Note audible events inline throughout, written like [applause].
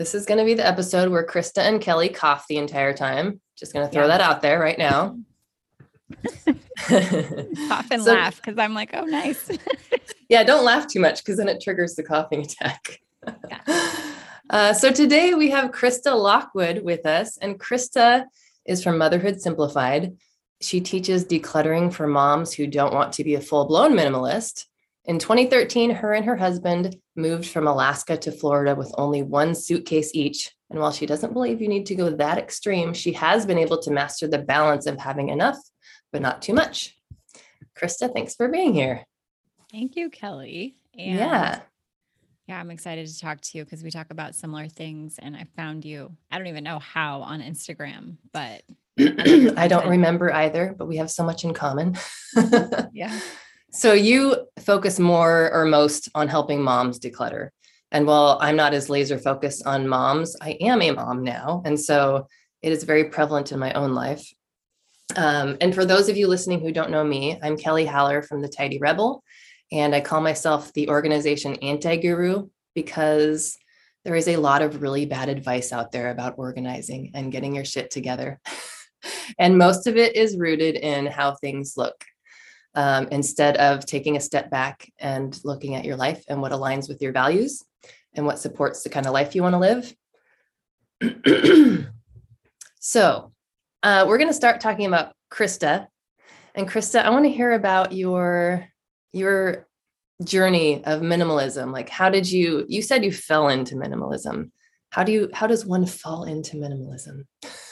This is going to be the episode where Krista and Kelly cough the entire time. Just going to throw yeah. that out there right now. [laughs] [laughs] cough and so, laugh because I'm like, oh, nice. [laughs] yeah, don't laugh too much because then it triggers the coughing attack. yeah. uh, so today we have Krista Lockwood with us, and Krista is from Motherhood Simplified. She teaches decluttering for moms who don't want to be a full blown minimalist. In 2013, her and her husband moved from Alaska to Florida with only one suitcase each. And while she doesn't believe you need to go that extreme, she has been able to master the balance of having enough, but not too much. Krista, thanks for being here. Thank you, Kelly. And yeah. Yeah, I'm excited to talk to you because we talk about similar things. And I found you, I don't even know how on Instagram, but [clears throat] I don't remember either, but we have so much in common. [laughs] yeah. So you focus more or most on helping moms declutter. And while I'm not as laser focused on moms, I am a mom now. And so it is very prevalent in my own life. Um, and for those of you listening who don't know me, I'm Kelly Haller from the Tidy Rebel, and I call myself the organization anti guru because there is a lot of really bad advice out there about organizing and getting your shit together. [laughs] and most of it is rooted in how things look. Um, instead of taking a step back and looking at your life and what aligns with your values and what supports the kind of life you want to live. [clears throat] so, uh, we're going to start talking about Krista. And Krista, I want to hear about your your journey of minimalism. Like, how did you? You said you fell into minimalism. How do you? How does one fall into minimalism?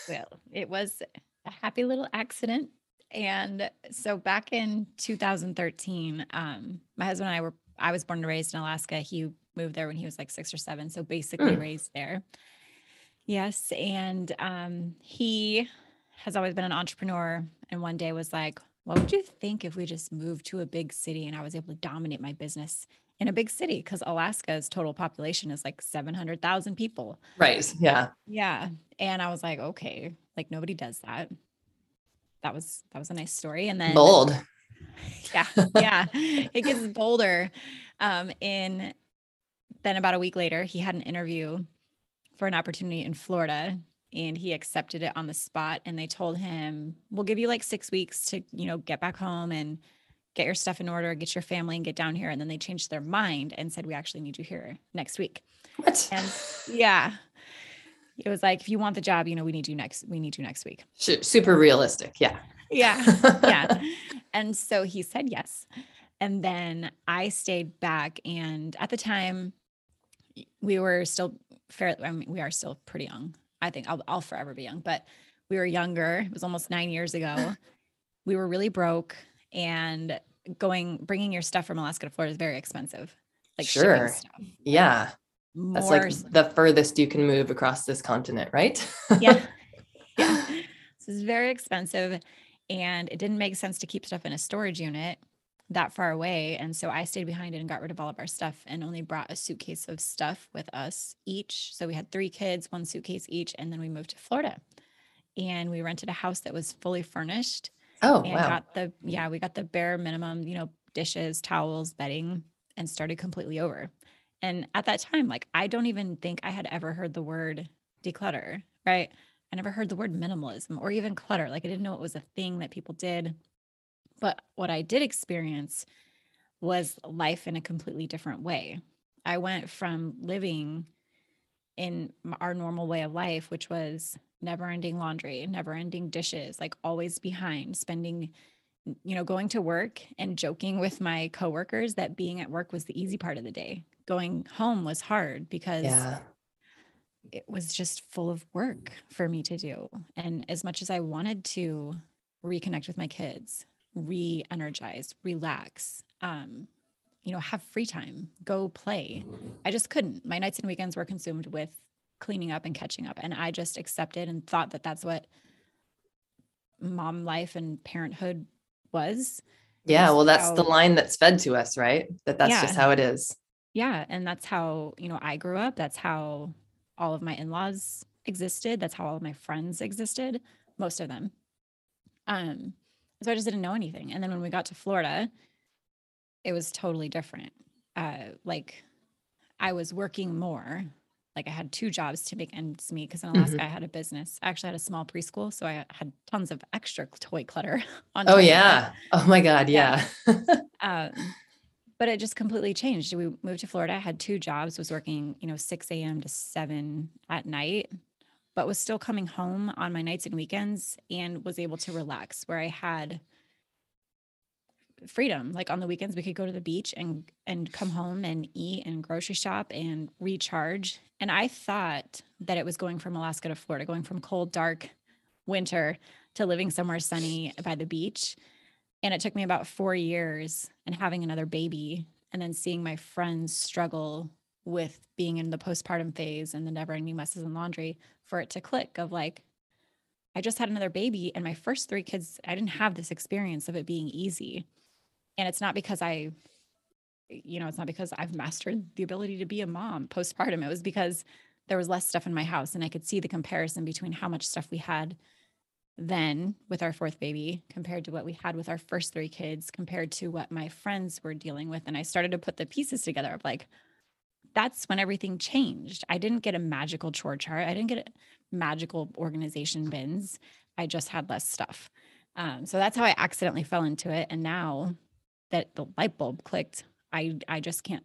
Well, it was a happy little accident. And so back in 2013, um, my husband and I were. I was born and raised in Alaska. He moved there when he was like six or seven, so basically mm. raised there. Yes, and um, he has always been an entrepreneur and one day was like, what would you think if we just moved to a big city and I was able to dominate my business in a big city? Because Alaska's total population is like 700,000 people. Right. Yeah. Yeah. And I was like, okay, like nobody does that. That was, that was a nice story. And then bold. [laughs] Yeah. Yeah. it gets bolder. Um, in then about a week later, he had an interview for an opportunity in Florida and he accepted it on the spot and they told him we'll give you like six weeks to you know get back home and get your stuff in order get your family and get down here and then they changed their mind and said we actually need you here next week what and yeah it was like if you want the job you know we need you next we need you next week super realistic yeah yeah [laughs] yeah and so he said yes and then i stayed back and at the time we were still fairly i mean we are still pretty young I think I'll, I'll forever be young, but we were younger. It was almost nine years ago. [laughs] we were really broke and going, bringing your stuff from Alaska to Florida is very expensive. Like sure. Yeah. More, That's like the furthest you can move across this continent, right? yeah. [laughs] Yeah. This is very expensive. And it didn't make sense to keep stuff in a storage unit that far away. And so I stayed behind it and got rid of all of our stuff and only brought a suitcase of stuff with us each. So we had three kids, one suitcase each. And then we moved to Florida and we rented a house that was fully furnished. Oh, and wow. got the, yeah, we got the bare minimum, you know, dishes, towels, bedding, and started completely over. And at that time, like, I don't even think I had ever heard the word declutter, right? I never heard the word minimalism or even clutter. Like, I didn't know it was a thing that people did. But what I did experience was life in a completely different way. I went from living in our normal way of life, which was never ending laundry, never ending dishes, like always behind, spending, you know, going to work and joking with my coworkers that being at work was the easy part of the day. Going home was hard because yeah. it was just full of work for me to do. And as much as I wanted to reconnect with my kids, re-energize, relax, um, you know, have free time, go play. I just couldn't. My nights and weekends were consumed with cleaning up and catching up. And I just accepted and thought that that's what mom life and parenthood was. Yeah. Well, that's how, the line that's fed to us, right? That that's yeah. just how it is. Yeah. And that's how, you know, I grew up. That's how all of my in laws existed. That's how all of my friends existed, most of them. Um, so I just didn't know anything. And then when we got to Florida, it was totally different. Uh, like I was working more. Like I had two jobs to make ends meet because in Alaska mm-hmm. I had a business. I actually had a small preschool, so I had tons of extra toy clutter. [laughs] On oh yeah! Oh my god! Yeah. yeah. [laughs] um, but it just completely changed. We moved to Florida. I had two jobs. Was working, you know, six a.m. to seven at night, but was still coming home on my nights and weekends and was able to relax where I had freedom like on the weekends we could go to the beach and and come home and eat and grocery shop and recharge and i thought that it was going from alaska to florida going from cold dark winter to living somewhere sunny by the beach and it took me about 4 years and having another baby and then seeing my friends struggle with being in the postpartum phase and the never ending messes and laundry for it to click of like, I just had another baby and my first three kids, I didn't have this experience of it being easy. And it's not because I, you know, it's not because I've mastered the ability to be a mom postpartum. It was because there was less stuff in my house and I could see the comparison between how much stuff we had then with our fourth baby compared to what we had with our first three kids compared to what my friends were dealing with. And i started to put the pieces together of like that's when everything changed. I didn't get a magical chore chart. I didn't get magical organization bins. I just had less stuff. Um, so that's how i accidentally fell into it. And now that the light bulb clicked i i just can't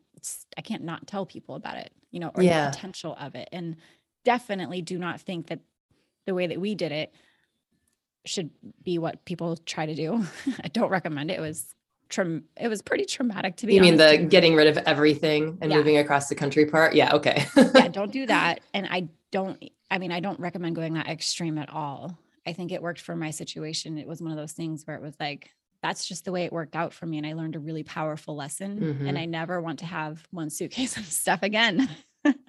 i can't not tell people about it you know or yeah. the potential of it. And definitely do not think that the way that we did it should be what people try to do. [laughs] I don't recommend it. It was tra- it was pretty traumatic to be You mean the getting rid of everything and yeah. moving across the country part? Yeah, okay. yeah, [laughs] don't do that. And I don't I mean, I don't recommend going that extreme at all. I think it worked for my situation. It was one of those things where it was like that's just the way it worked out for me and I learned a really powerful lesson mm-hmm. and I never want to have one suitcase [laughs] of stuff again.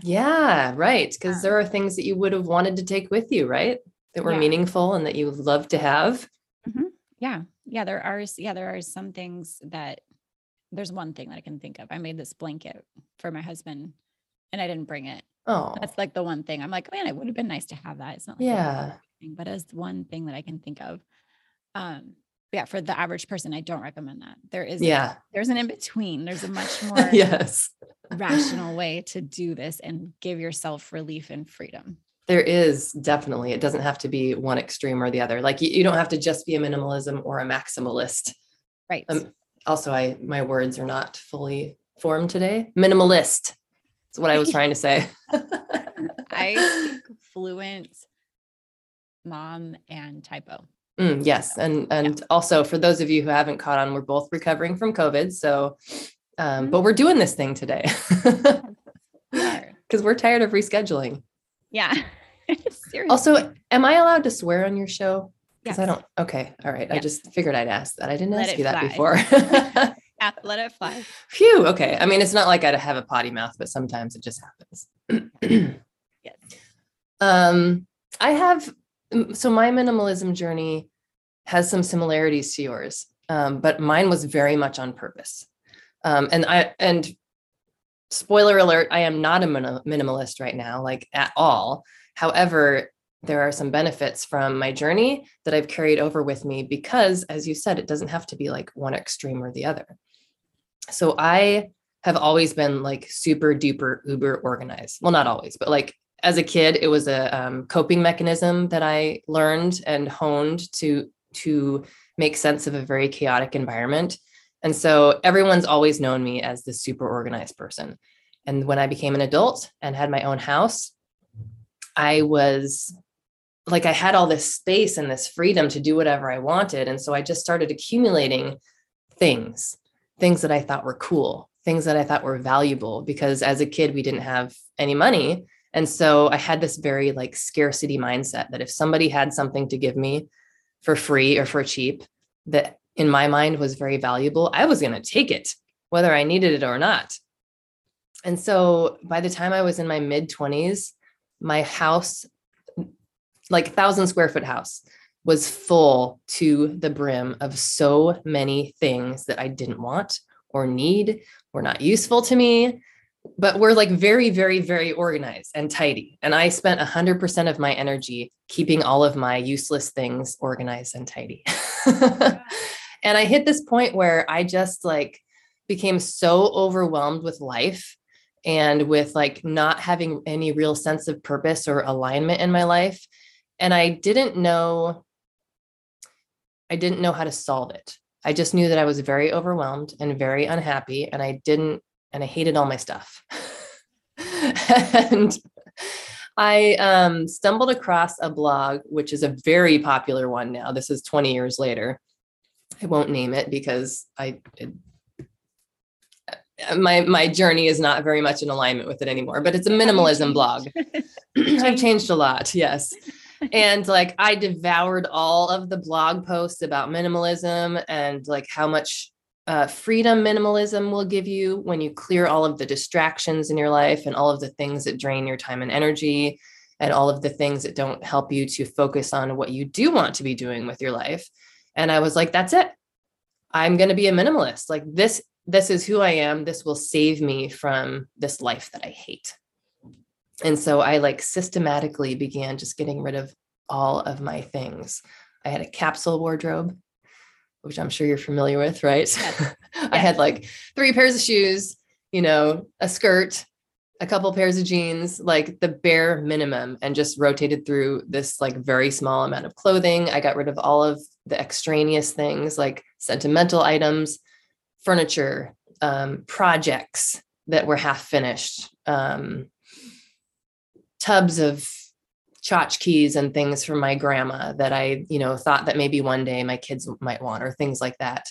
yeah, right, because um, there are things that you would have wanted to take with you, right? That were yeah. meaningful and that you love to have? Mm-hmm. Yeah. Yeah. There are, yeah, there are some things that there's one thing that I can think of. I made this blanket for my husband and I didn't bring it. Oh, that's like the one thing I'm like, man, it would have been nice to have that. It's not like yeah, thing, but as one thing that I can think of. Um, yeah, for the average person, I don't recommend that. There is, yeah, there's an in between. There's a much [laughs] more yes rational way to do this and give yourself relief and freedom. There is definitely. It doesn't have to be one extreme or the other. Like you, you don't have to just be a minimalism or a maximalist. Right. Um, also, I my words are not fully formed today. Minimalist is what I was [laughs] trying to say. I [laughs] fluent mom and typo. Mm, yes, and and yeah. also for those of you who haven't caught on, we're both recovering from COVID. So, um, mm-hmm. but we're doing this thing today [laughs] because we're tired of rescheduling. Yeah. [laughs] also, am I allowed to swear on your show? Because yes. I don't. Okay. All right. I just figured I'd ask that. I didn't let ask you fly. that before. [laughs] yeah, let it fly. Phew. Okay. I mean, it's not like I have a potty mouth, but sometimes it just happens. [clears throat] yes. Um, I have. So my minimalism journey has some similarities to yours, um, but mine was very much on purpose. Um, and I and spoiler alert, I am not a minimalist right now, like at all. However, there are some benefits from my journey that I've carried over with me because, as you said, it doesn't have to be like one extreme or the other. So I have always been like super duper uber organized. Well, not always, but like as a kid, it was a um, coping mechanism that I learned and honed to to make sense of a very chaotic environment. And so everyone's always known me as the super organized person. And when I became an adult and had my own house, I was like, I had all this space and this freedom to do whatever I wanted. And so I just started accumulating things, things that I thought were cool, things that I thought were valuable, because as a kid, we didn't have any money. And so I had this very like scarcity mindset that if somebody had something to give me for free or for cheap, that in my mind was very valuable, I was going to take it, whether I needed it or not. And so by the time I was in my mid 20s, my house, like thousand square foot house, was full to the brim of so many things that I didn't want or need or not useful to me. But we're like very, very, very organized and tidy. And I spent 100% of my energy keeping all of my useless things organized and tidy. [laughs] And I hit this point where I just like became so overwhelmed with life and with like not having any real sense of purpose or alignment in my life. And I didn't know, I didn't know how to solve it. I just knew that I was very overwhelmed and very unhappy. And I didn't, and I hated all my stuff. [laughs] and I um, stumbled across a blog, which is a very popular one now. This is 20 years later. I won't name it because I it, my my journey is not very much in alignment with it anymore. But it's a minimalism blog. [laughs] I've changed a lot, yes. [laughs] and like I devoured all of the blog posts about minimalism and like how much uh, freedom minimalism will give you when you clear all of the distractions in your life and all of the things that drain your time and energy and all of the things that don't help you to focus on what you do want to be doing with your life and i was like that's it. I'm going to be a minimalist. Like this this is who i am. This will save me from this life that i hate. And so i like systematically began just getting rid of all of my things. I had a capsule wardrobe, which I'm sure you're familiar with, right? Yes. [laughs] I had like three pairs of shoes, you know, a skirt, a couple pairs of jeans, like the bare minimum, and just rotated through this like very small amount of clothing. I got rid of all of the extraneous things like sentimental items, furniture, um, projects that were half finished, um, tubs of tchotchkes and things from my grandma that I, you know, thought that maybe one day my kids might want or things like that.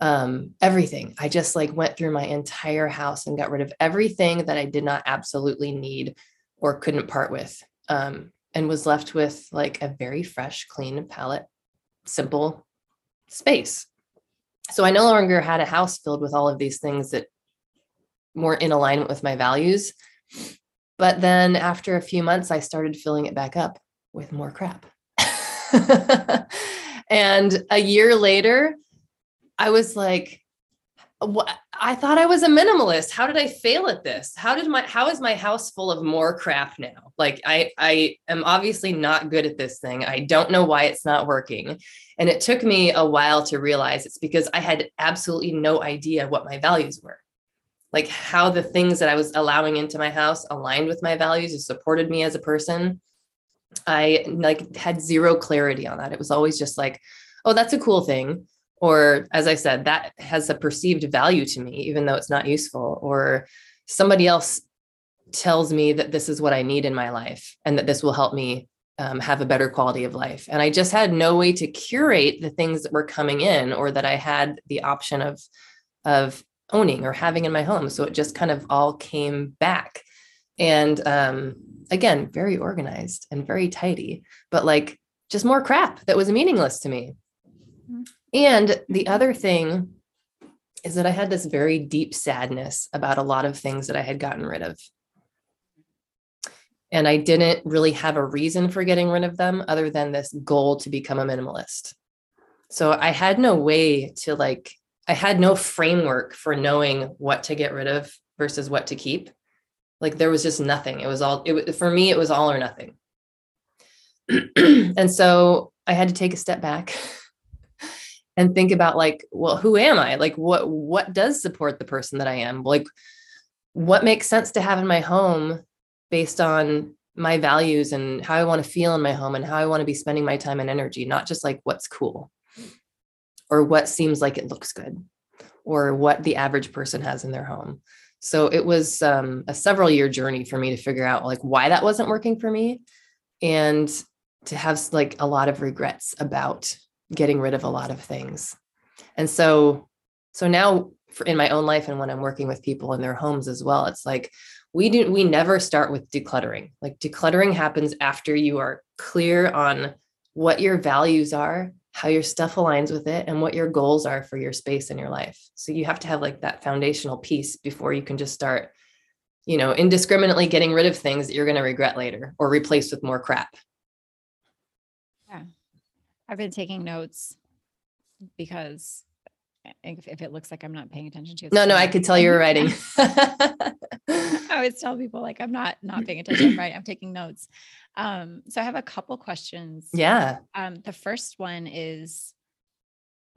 Um, everything. I just like went through my entire house and got rid of everything that I did not absolutely need or couldn't part with. Um, and was left with like a very fresh, clean palette, simple space. So I no longer had a house filled with all of these things that weren't in alignment with my values. But then after a few months, I started filling it back up with more crap. [laughs] and a year later, I was like, I thought I was a minimalist. How did I fail at this? How did my how is my house full of more crap now? Like I I am obviously not good at this thing. I don't know why it's not working. And it took me a while to realize it's because I had absolutely no idea what my values were like how the things that I was allowing into my house aligned with my values or supported me as a person. I like had zero clarity on that. It was always just like, oh, that's a cool thing. Or as I said, that has a perceived value to me, even though it's not useful. Or somebody else tells me that this is what I need in my life and that this will help me um, have a better quality of life. And I just had no way to curate the things that were coming in or that I had the option of of owning or having in my home. So it just kind of all came back. And um, again, very organized and very tidy, but like just more crap that was meaningless to me. And the other thing is that I had this very deep sadness about a lot of things that I had gotten rid of. And I didn't really have a reason for getting rid of them other than this goal to become a minimalist. So I had no way to like I had no framework for knowing what to get rid of versus what to keep. Like there was just nothing. It was all it for me it was all or nothing. [clears throat] and so I had to take a step back [laughs] and think about like, well, who am I? Like what what does support the person that I am? Like what makes sense to have in my home based on my values and how I want to feel in my home and how I want to be spending my time and energy, not just like what's cool or what seems like it looks good or what the average person has in their home. So it was um, a several year journey for me to figure out like why that wasn't working for me and to have like a lot of regrets about getting rid of a lot of things. And so so now in my own life and when I'm working with people in their homes as well, it's like we do we never start with decluttering. Like decluttering happens after you are clear on what your values are how your stuff aligns with it and what your goals are for your space in your life. So you have to have like that foundational piece before you can just start, you know, indiscriminately getting rid of things that you're going to regret later or replace with more crap. I've been taking notes because if, if it looks like I'm not paying attention to it. No, no, I could tell you were writing. [laughs] I always tell people like I'm not not paying attention, right? I'm taking notes. Um, so I have a couple questions. Yeah. Um, the first one is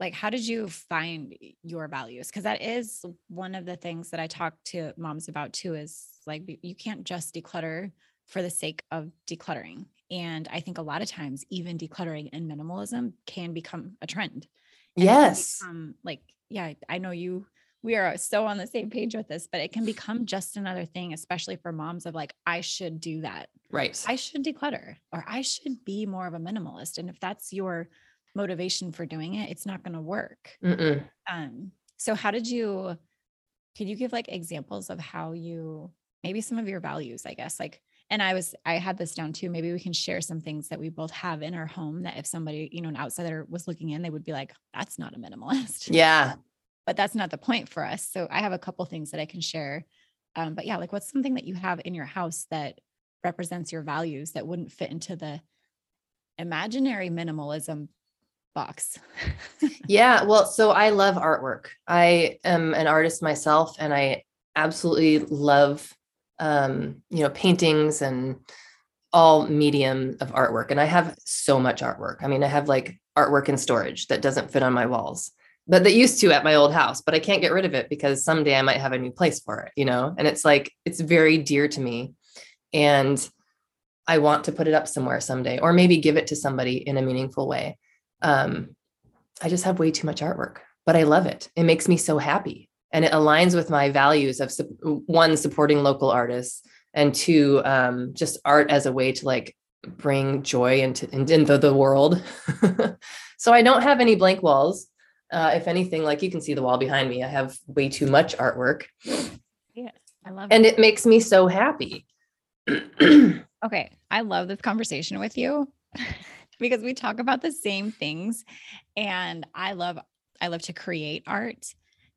like how did you find your values? Because that is one of the things that I talk to moms about too, is like you can't just declutter for the sake of decluttering. And I think a lot of times even decluttering and minimalism can become a trend. yes. Become, like, yeah, I know you we are so on the same page with this, but it can become just another thing, especially for moms of like, I should do that. Right. I should declutter or I should be more of a minimalist. And if that's your motivation for doing it, it's not going to work. Mm-mm. Um, so how did you, could you give like examples of how you, maybe some of your values, I guess, like, and I was, I had this down too. Maybe we can share some things that we both have in our home that if somebody, you know, an outsider was looking in, they would be like, that's not a minimalist. Yeah but that's not the point for us. So I have a couple things that I can share. Um, but yeah, like what's something that you have in your house that represents your values that wouldn't fit into the imaginary minimalism box? [laughs] yeah, well, so I love artwork. I am an artist myself and I absolutely love um, you know, paintings and all medium of artwork. And I have so much artwork. I mean, I have like artwork in storage that doesn't fit on my walls, but that used to at my old house, but I can't get rid of it because someday I might have a new place for it, you know? And it's like, it's very dear to me. And I want to put it up somewhere someday, or maybe give it to somebody in a meaningful way. Um, I just have way too much artwork, but I love it. It makes me so happy. And it aligns with my values of one, supporting local artists, and two, um, just art as a way to like bring joy into, into the world. [laughs] so I don't have any blank walls. Uh, if anything, like you can see the wall behind me, I have way too much artwork. Yeah, I love and it. it makes me so happy. [clears throat] okay, I love this conversation with you [laughs] because we talk about the same things and I love I love to create art,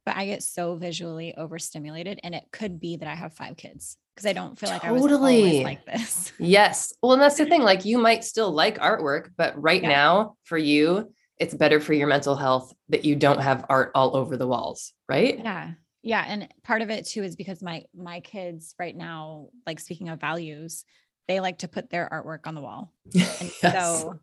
but I get so visually overstimulated and it could be that I have 5 kids because I don't feel like totally. I was always like this. Yes. Well, and that's the thing. Like you might still like artwork, but right yeah. now for you, it's better for your mental health that you don't have art all over the walls, right? Yeah. Yeah. And part of it too is because my my kids right now, like speaking of values, they like to put their artwork on the wall. [laughs] And yes. so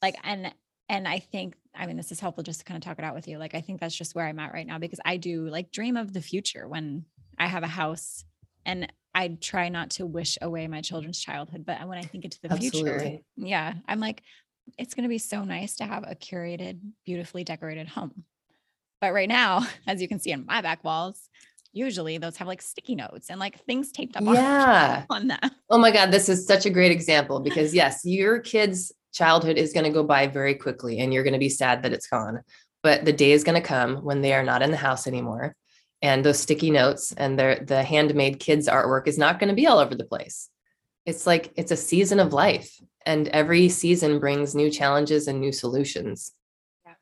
like and and I think I mean this is helpful just to kind of talk it out with you. Like I think that's just where I'm at right now because I do like dream of the future when I have a house and I try not to wish away my children's childhood, but when I think into the Absolutely. future, yeah, I'm like, it's going to be so nice to have a curated, beautifully decorated home. But right now, [laughs] as you can see on my back walls, usually those have like sticky notes and like things taped up [laughs] yeah. on them. Oh my God, this is such a great example because yes, your kid's childhood is going to go by very quickly and you're going to be sad that it's gone. But the day is going to come when they are not in the house anymore. And those sticky notes and their the handmade kids artwork is not going to be all over the place. It's like it's a season of life and every season brings new challenges and new solutions. Yeah.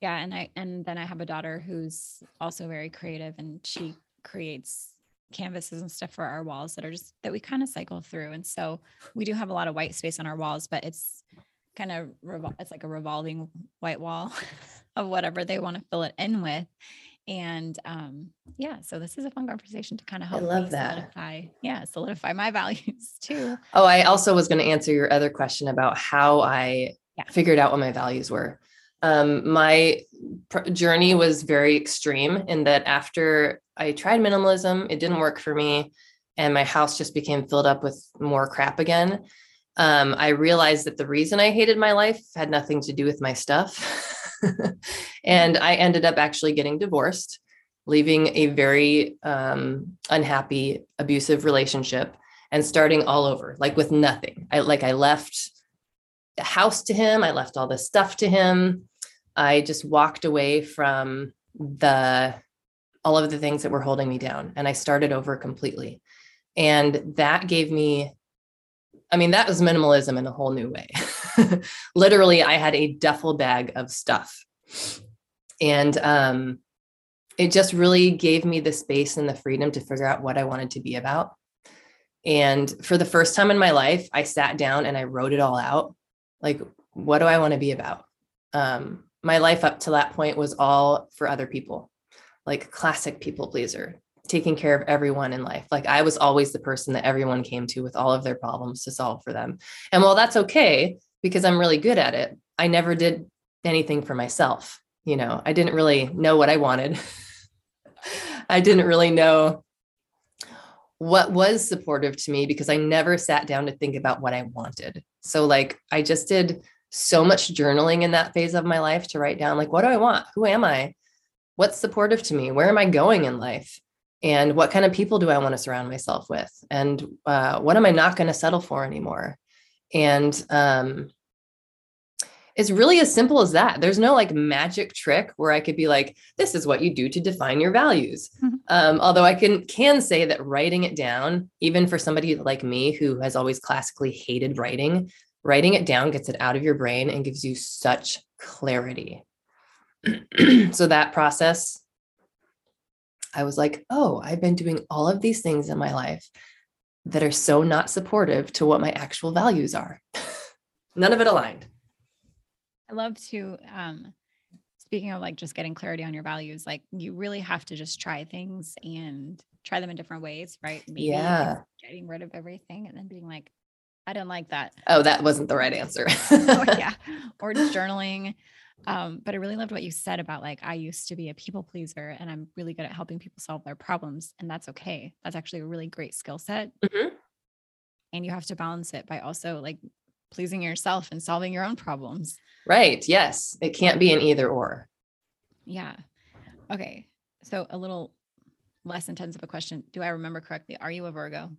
Yeah and i and then i have a daughter who's also very creative and she creates canvases and stuff for our walls that are just that we kind of cycle through. And so we do have a lot of white space on our walls but it's kind of revol- it's like a revolving white wall [laughs] of whatever they want to fill it in with and um, yeah, so this is a fun conversation to kind of help I love that. solidify, yeah, solidify my [laughs] values too. Oh, I also was going to answer your other question about how I yeah. figured out what my values were. Um, my pr- journey was very extreme in that after I tried minimalism, it didn't work for me, and my house just became filled up with more crap again. Um, I realized that the reason I hated my life had nothing to do with my stuff. [laughs] and I ended up actually getting divorced, leaving a very um, unhappy, abusive relationship and starting all over, like with nothing. I like I left the house to him, I left all the stuff to him. I just walked away from the all of the things that were holding me down and I started over completely. And that gave me I mean, that was minimalism in a whole new way. [laughs] Literally, I had a duffel bag of stuff. And um, it just really gave me the space and the freedom to figure out what I wanted to be about. And for the first time in my life, I sat down and I wrote it all out. Like, what do I want to be about? Um, my life up to that point was all for other people, like classic people pleaser, taking care of everyone in life. Like I was always the person that everyone came to with all of their problems to solve for them. And while that's okay because I'm really good at it, I never did anything for myself. You know, I didn't really know what I wanted. [laughs] I didn't really know what was supportive to me because I never sat down to think about what I wanted. So like I just did so much journaling in that phase of my life to write down like what do I want? Who am I? What's supportive to me? Where am I going in life? And what kind of people do i want to surround myself with? And uh, what am i not going to settle for anymore? And um, it's really as simple as that. There's no like magic trick where i could be like this is what you do to define your values. Mm-hmm. um, although i can can say that writing it down even for somebody like me who has always classically hated writing writing it down gets it out of your brain and gives you such clarity. [clears throat] So that process I was like, oh, I've been doing all of these things in my life that are so not supportive to what my actual values are. [laughs] None of it aligned. I love to um speaking of like just getting clarity on your values, like you really have to just try things and try them in different ways, right? Maybe yeah. getting rid of everything and then being like, I didn't like that. Oh, that wasn't the right answer. oh, [laughs] yeah. Or just journaling. Um, but I really loved what you said about like, I used to be a people pleaser and I'm really good at helping people solve their problems. And that's okay. That's actually a really great skill set. Mm-hmm. And you have to balance it by also like pleasing yourself and solving your own problems. Right. Yes. It can't be an either or. Yeah. Okay. So a little less intense of a question. Do I remember correctly? Are you a Virgo?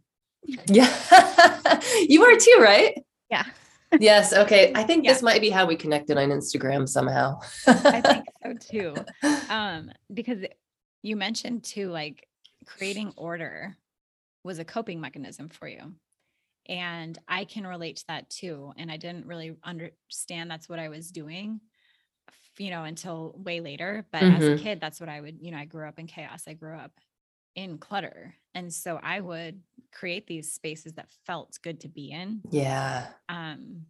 Yeah. [laughs] you are too, right? Yeah. yes. Okay. I think yeah. this might be how we connected on Instagram somehow. I think so too. [laughs] Um, because you mentioned too, like creating order was a coping mechanism for you. And I can relate to that too. And I didn't really understand that's what I was doing, you know, until way later. But mm-hmm. as a mm-hmm. kid, that's what I would, you know, I grew up in chaos. I grew up in clutter. And so I would create these spaces that felt good to be in. Yeah. Um,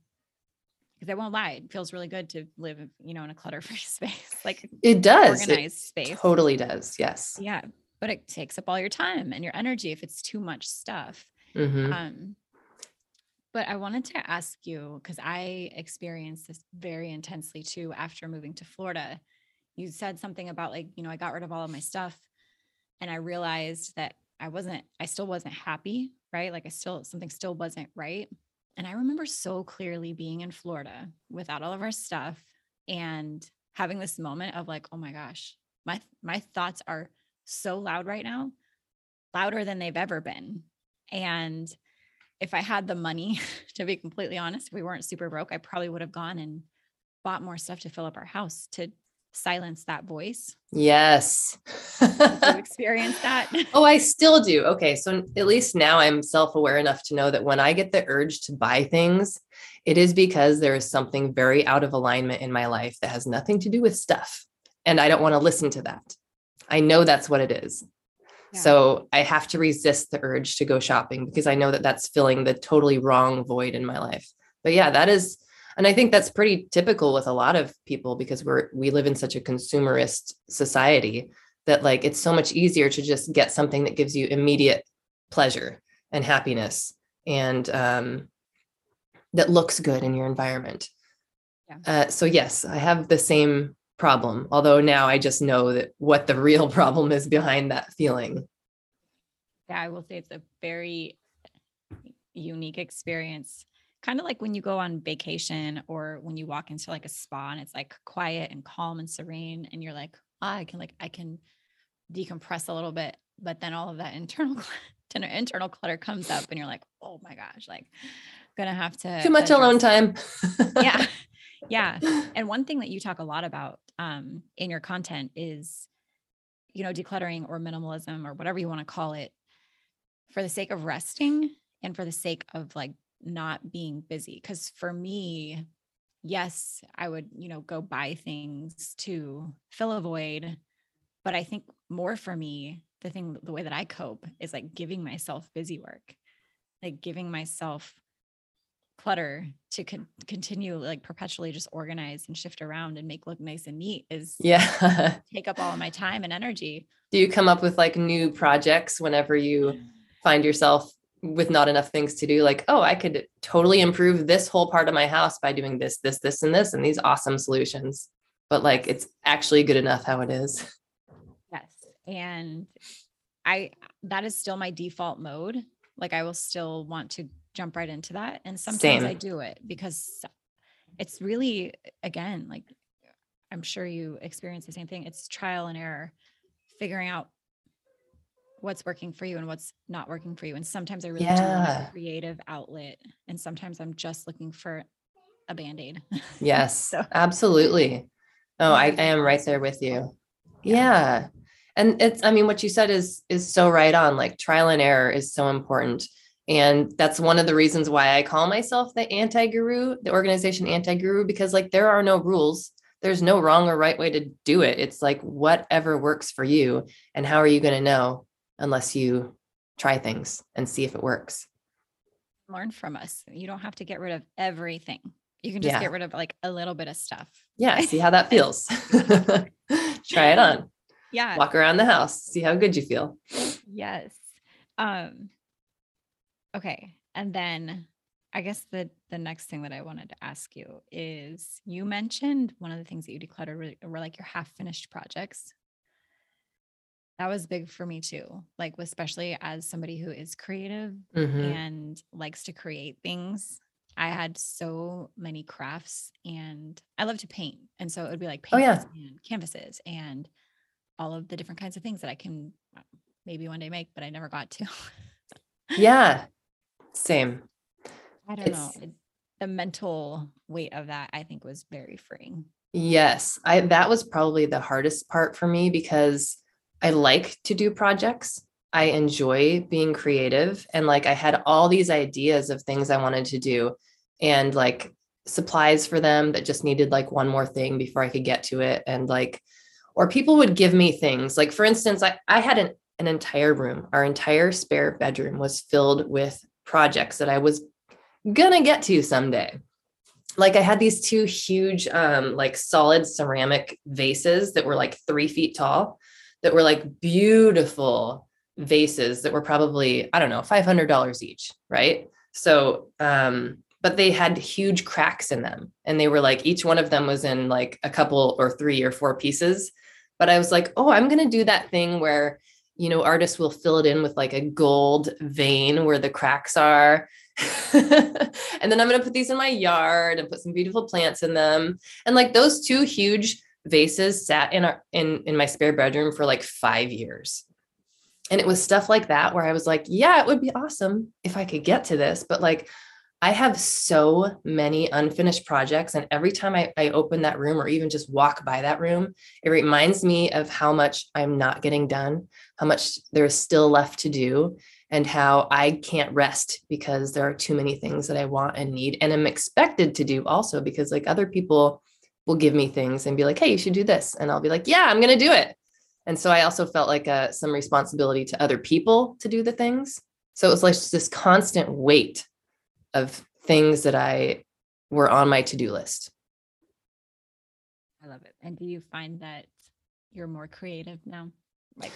because I won't lie, it feels really good to live, you know, in a clutter-free [laughs] space. Like it does. Organized it space. Totally does. Yes. Yeah. But it takes up all your time and your energy if it's too much stuff. Mm-hmm. Um, but I wanted to ask you because I experienced this very intensely too after moving to Florida. You said something about like, you know, I got rid of all of my stuff and I realized that I wasn't, I still wasn't happy, right? Like I still, something still wasn't right. And I remember so clearly being in Florida without all of our stuff and having this moment of like, oh my gosh, my my thoughts are so loud right now, louder than they've ever been. And if I had the money, [laughs] to be completely honest, if we weren't super broke, I probably would have gone and bought more stuff to fill up our house to silence that voice. Yes. you [laughs] experience that? oh, I still do. Okay. So at least now I'm self aware enough to know that when I get the urge to buy things, it is because there is something very out of alignment in my life that has nothing to do with stuff. And I don't want to listen to that. I know that's what it is. So I have to resist the urge to go shopping because I know that that's filling the totally wrong void in my life. But yeah, that is and I think that's pretty typical with a lot of people because we're we live in such a consumerist society that like it's so much easier to just get something that gives you immediate pleasure and happiness and um, that looks good in your environment. Yeah. Uh, so yes, I have the same problem. Although now I just know that what the real [laughs] problem is behind that feeling. Yeah, I will say it's a very unique experience. Kind of like when you go on vacation or when you walk into like a spa and it's like quiet and calm and serene and you're like, oh, I can like I can decompress a little bit, but then all of that [laughs] internal internal clutter comes up and you're like, "Oh my gosh, like gonna have to too much alone time." yeah. [laughs] Yeah. And one thing that you talk a lot about um, in your content is, you know, decluttering or minimalism or whatever you want to call it for the sake of resting and for the sake of like not being busy. Cause for me, yes, I would, you know, go buy things to fill a void. But I think more for me, the thing, the way that I cope is like giving myself busy work, like giving myself clutter to con- continue like perpetually just organize and shift around and make look nice and neat is yeah [laughs] take up all of my time and energy do you come up with like new projects whenever you find yourself with not enough things to do like oh i could totally improve this whole part of my house by doing this this this and this and these awesome solutions but like it's actually good enough how it is yes and i that is still my default mode like i will still want to jump right into that. And sometimes Same. I do it because it's really, again, like I'm sure you experience the same thing. It's trial and error, figuring out what's working for you and what's not working for you. And sometimes I really yeah. a creative outlet. And sometimes I'm just looking for a band-aid. [laughs] Yes, so. absolutely. Oh, I, I, am right there with you. Yeah. yeah. And it's, I mean, what you said is, is so right on. Like trial and error is so important. And that's one of the reasons why I call myself the anti guru, the organization anti guru, because like there are no rules. There's no wrong or right way to do it. It's like whatever works for you. And how are you going to know unless you try things and see if it works? Learn from us. You don't have to get rid of everything. You can just yeah. get rid of like a little bit of stuff. Yeah. See how that [laughs] feels. [laughs] try it on. Yeah. Walk around the house, see how good you feel. Yes. Um, Okay. And then I guess the the next thing that I wanted to ask you is you mentioned one of the things that you decluttered were, were like your half finished projects. That was big for me too. Like especially as somebody who is creative Mhm. and likes to create things. I had so many crafts and I love to paint. And so it would be like Oh yeah. and canvases and all of the different kinds of things that I can uh, maybe one day make, but I never got to. Yeah. [laughs] Same. I don't know. It's It, the mental weight of that, I think, was very freeing. yes. I that was probably the hardest part for me because I like to do projects. I enjoy being creative and like I had all these ideas of things I wanted to do and like supplies for them that just needed like one more thing before I could get to it and like or people would give me things. Like for instance I I had an an entire room. Our entire spare bedroom was filled with projects that I was gonna get to someday. Like I had these two huge um like solid ceramic vases that were like three feet tall that were like beautiful vases that were probably I don't know $500 each right so um but they had huge cracks in them and they were like each one of them was in like a couple or three or four pieces but I was like oh I'm going to do that thing where you know artists will fill it in with like a gold vein where the cracks are [laughs] and then I'm going to put these in my yard and put some beautiful plants in them. And like those two huge vases sat in our in in my spare bedroom for like 5 years. And it was stuff like that where I was like, yeah, it would be awesome if I could get to this, but like I have so many unfinished projects. And every time I, I open that room or even just walk by that room, it reminds me of how much I'm not getting done, how much there's still left to do and how I can't rest because there are too many things that I want and need and am expected to do also because like other people will give me things and be like, "Hey, you should do this." And I'll be like, "Yeah, I'm going to do it." And so I also felt like uh, some responsibility to other people to do the things. So it was like this constant weight of things that I were on my to-do list. I love it. And do you find that you're more creative now? Like,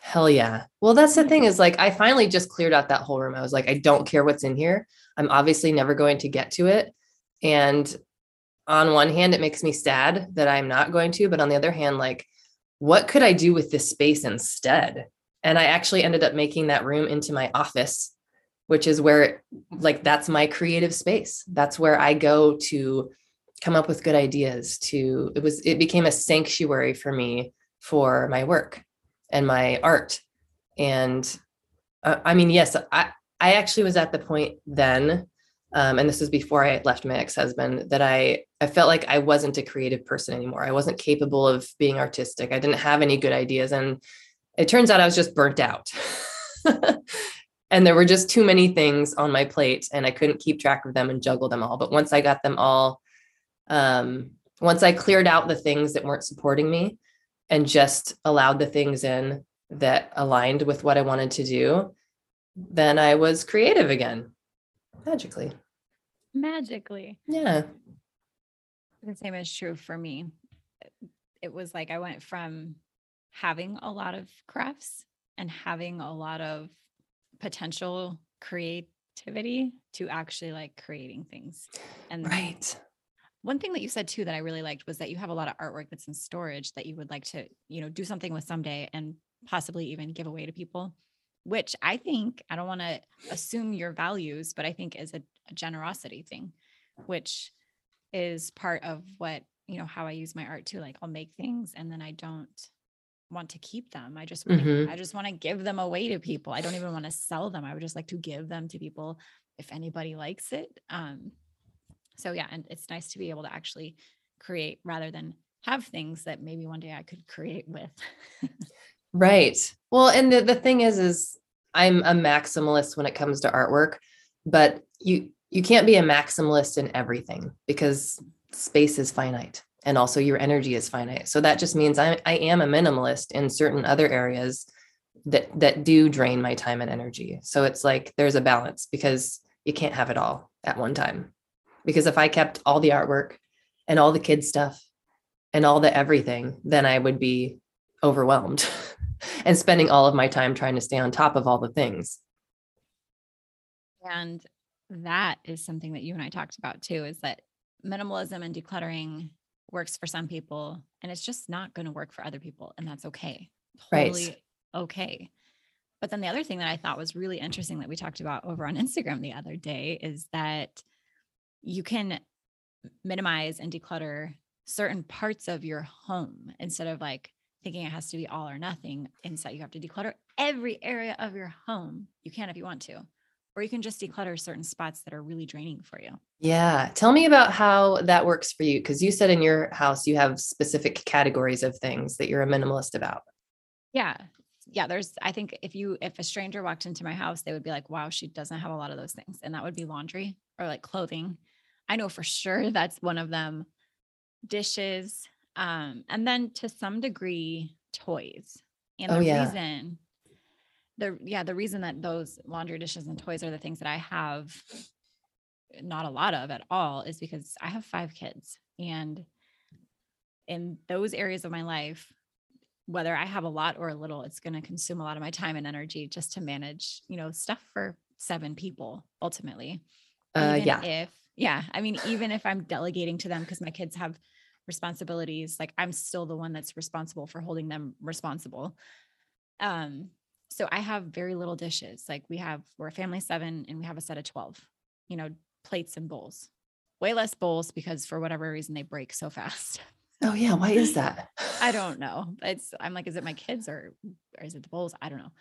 Hell yeah. Well, that's the thing is like I finally just cleared out that whole room. I was like, I don't care what's in here. I'm obviously never going to get to it. And on one hand, it makes me sad that I'm not going to, but on the other hand, like, what could I do with this space instead? And I actually ended up making that room into my office, which is where like that's my creative space. That's where I go to come up with good ideas to it was it became a sanctuary for me for my work and my art. And uh, I mean, yes, I, I actually was at the point then, um, and this was before I left my ex-husband, that I, I felt like I wasn't a creative person anymore. I wasn't capable of being artistic. I didn't have any good ideas. And it turns out I was just burnt out. [laughs] and there were just too many things on my plate and I couldn't keep track of them and juggle them all. But once I got them all, um, once I cleared out the things that weren't supporting me, and just allowed the things in that aligned with what I wanted to do, then I was creative again magically. magically. Yeah. The same is true for me. It was like I went from having a lot of crafts and having a lot of potential creativity to actually like creating things. And Right. one thing that you said too that I really liked was that you have a lot of artwork that's in storage that you would like to, you know, do something with someday and possibly even give away to people, which I think I don't want to assume your values, but I think is a, a generosity thing, which is part of what, you know, how I use my art too. Like I'll make things and then I don't want to keep them. I just want to, Mhm. I just want to give them away to people. I don't even want to sell them. I would just like to give them to people if anybody likes it. Um, so yeah, and it's nice to be able to actually create rather than have things that maybe one day I could create with. Right. Well, and the, the thing is, is I'm a maximalist when it comes to artwork, but you you can't be a maximalist in everything because space is finite and also your energy is finite. So that just means I, I am a minimalist in certain other areas that that do drain my time and energy. So it's like there's a balance because you can't have it all at one time. Because if I kept all the artwork and all the kids stuff and all the everything, then I would be overwhelmed [laughs] and spending all of my time trying to stay on top of all the things. and that is something that you and I talked about too is that minimalism and decluttering works for some people and it's just not going to work for other people. And that's okay. Totally right. okay. But then the other thing that I thought was really interesting that we talked about over on [laughs] Instagram the other day is that you can minimize and declutter certain parts of your home instead of like thinking it has to be all or nothing. Instead, you have to declutter every area of your home. You can if you want to, or you can just declutter certain spots that are really draining for you. Yeah. Tell me about how that works for you. Cause you said in your house you have specific categories of things that you're a minimalist about. Yeah. Yeah. There's, I think if you, if a stranger walked into my house, they would be like, wow, she doesn't have a lot of those things. And that would be laundry or like clothing. I know for sure [laughs] that's one of them. Dishes, um, and then to some degree, toys. And oh, the yeah. reason the yeah, the reason that those laundry dishes and toys are the things that I have not a lot of at all is because I have five kids. And in those areas of my life, whether I have a lot or a little, it's going to consume a lot of my time and energy just to manage, you know, stuff for seven people ultimately. Uh, yeah. If, yeah. I mean, even if I'm delegating to them because my kids have responsibilities, like I'm still the one that's responsible for holding them responsible. Um, so I have very little dishes. Like we have, we're a family seven and we have a set of 12, you know, plates and bowls. Way less bowls because for whatever reason they break so fast. [laughs] Oh yeah, why is that? I [laughs] don't know. It's I'm like, is it my kids or, or is it the bowls? I don't know.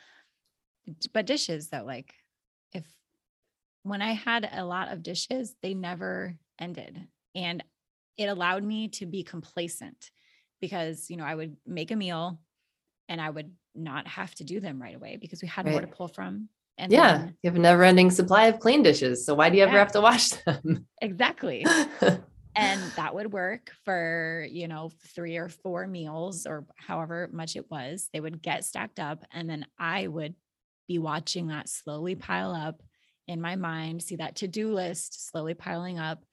But dishes though, like if when I had a lot of dishes, they never ended. And it allowed me to be complacent because, you know, I would make a meal and I would not have to do them right away because we had right. more to pull from. And yeah, then, you have a never ending supply of clean dishes. So why do you ever have to wash them? [laughs] Exactly. and that would work for, you know, three or four meals or however much it was. They would get stacked up and then I would be watching that slowly pile up in my mind, see that to-do list slowly piling up,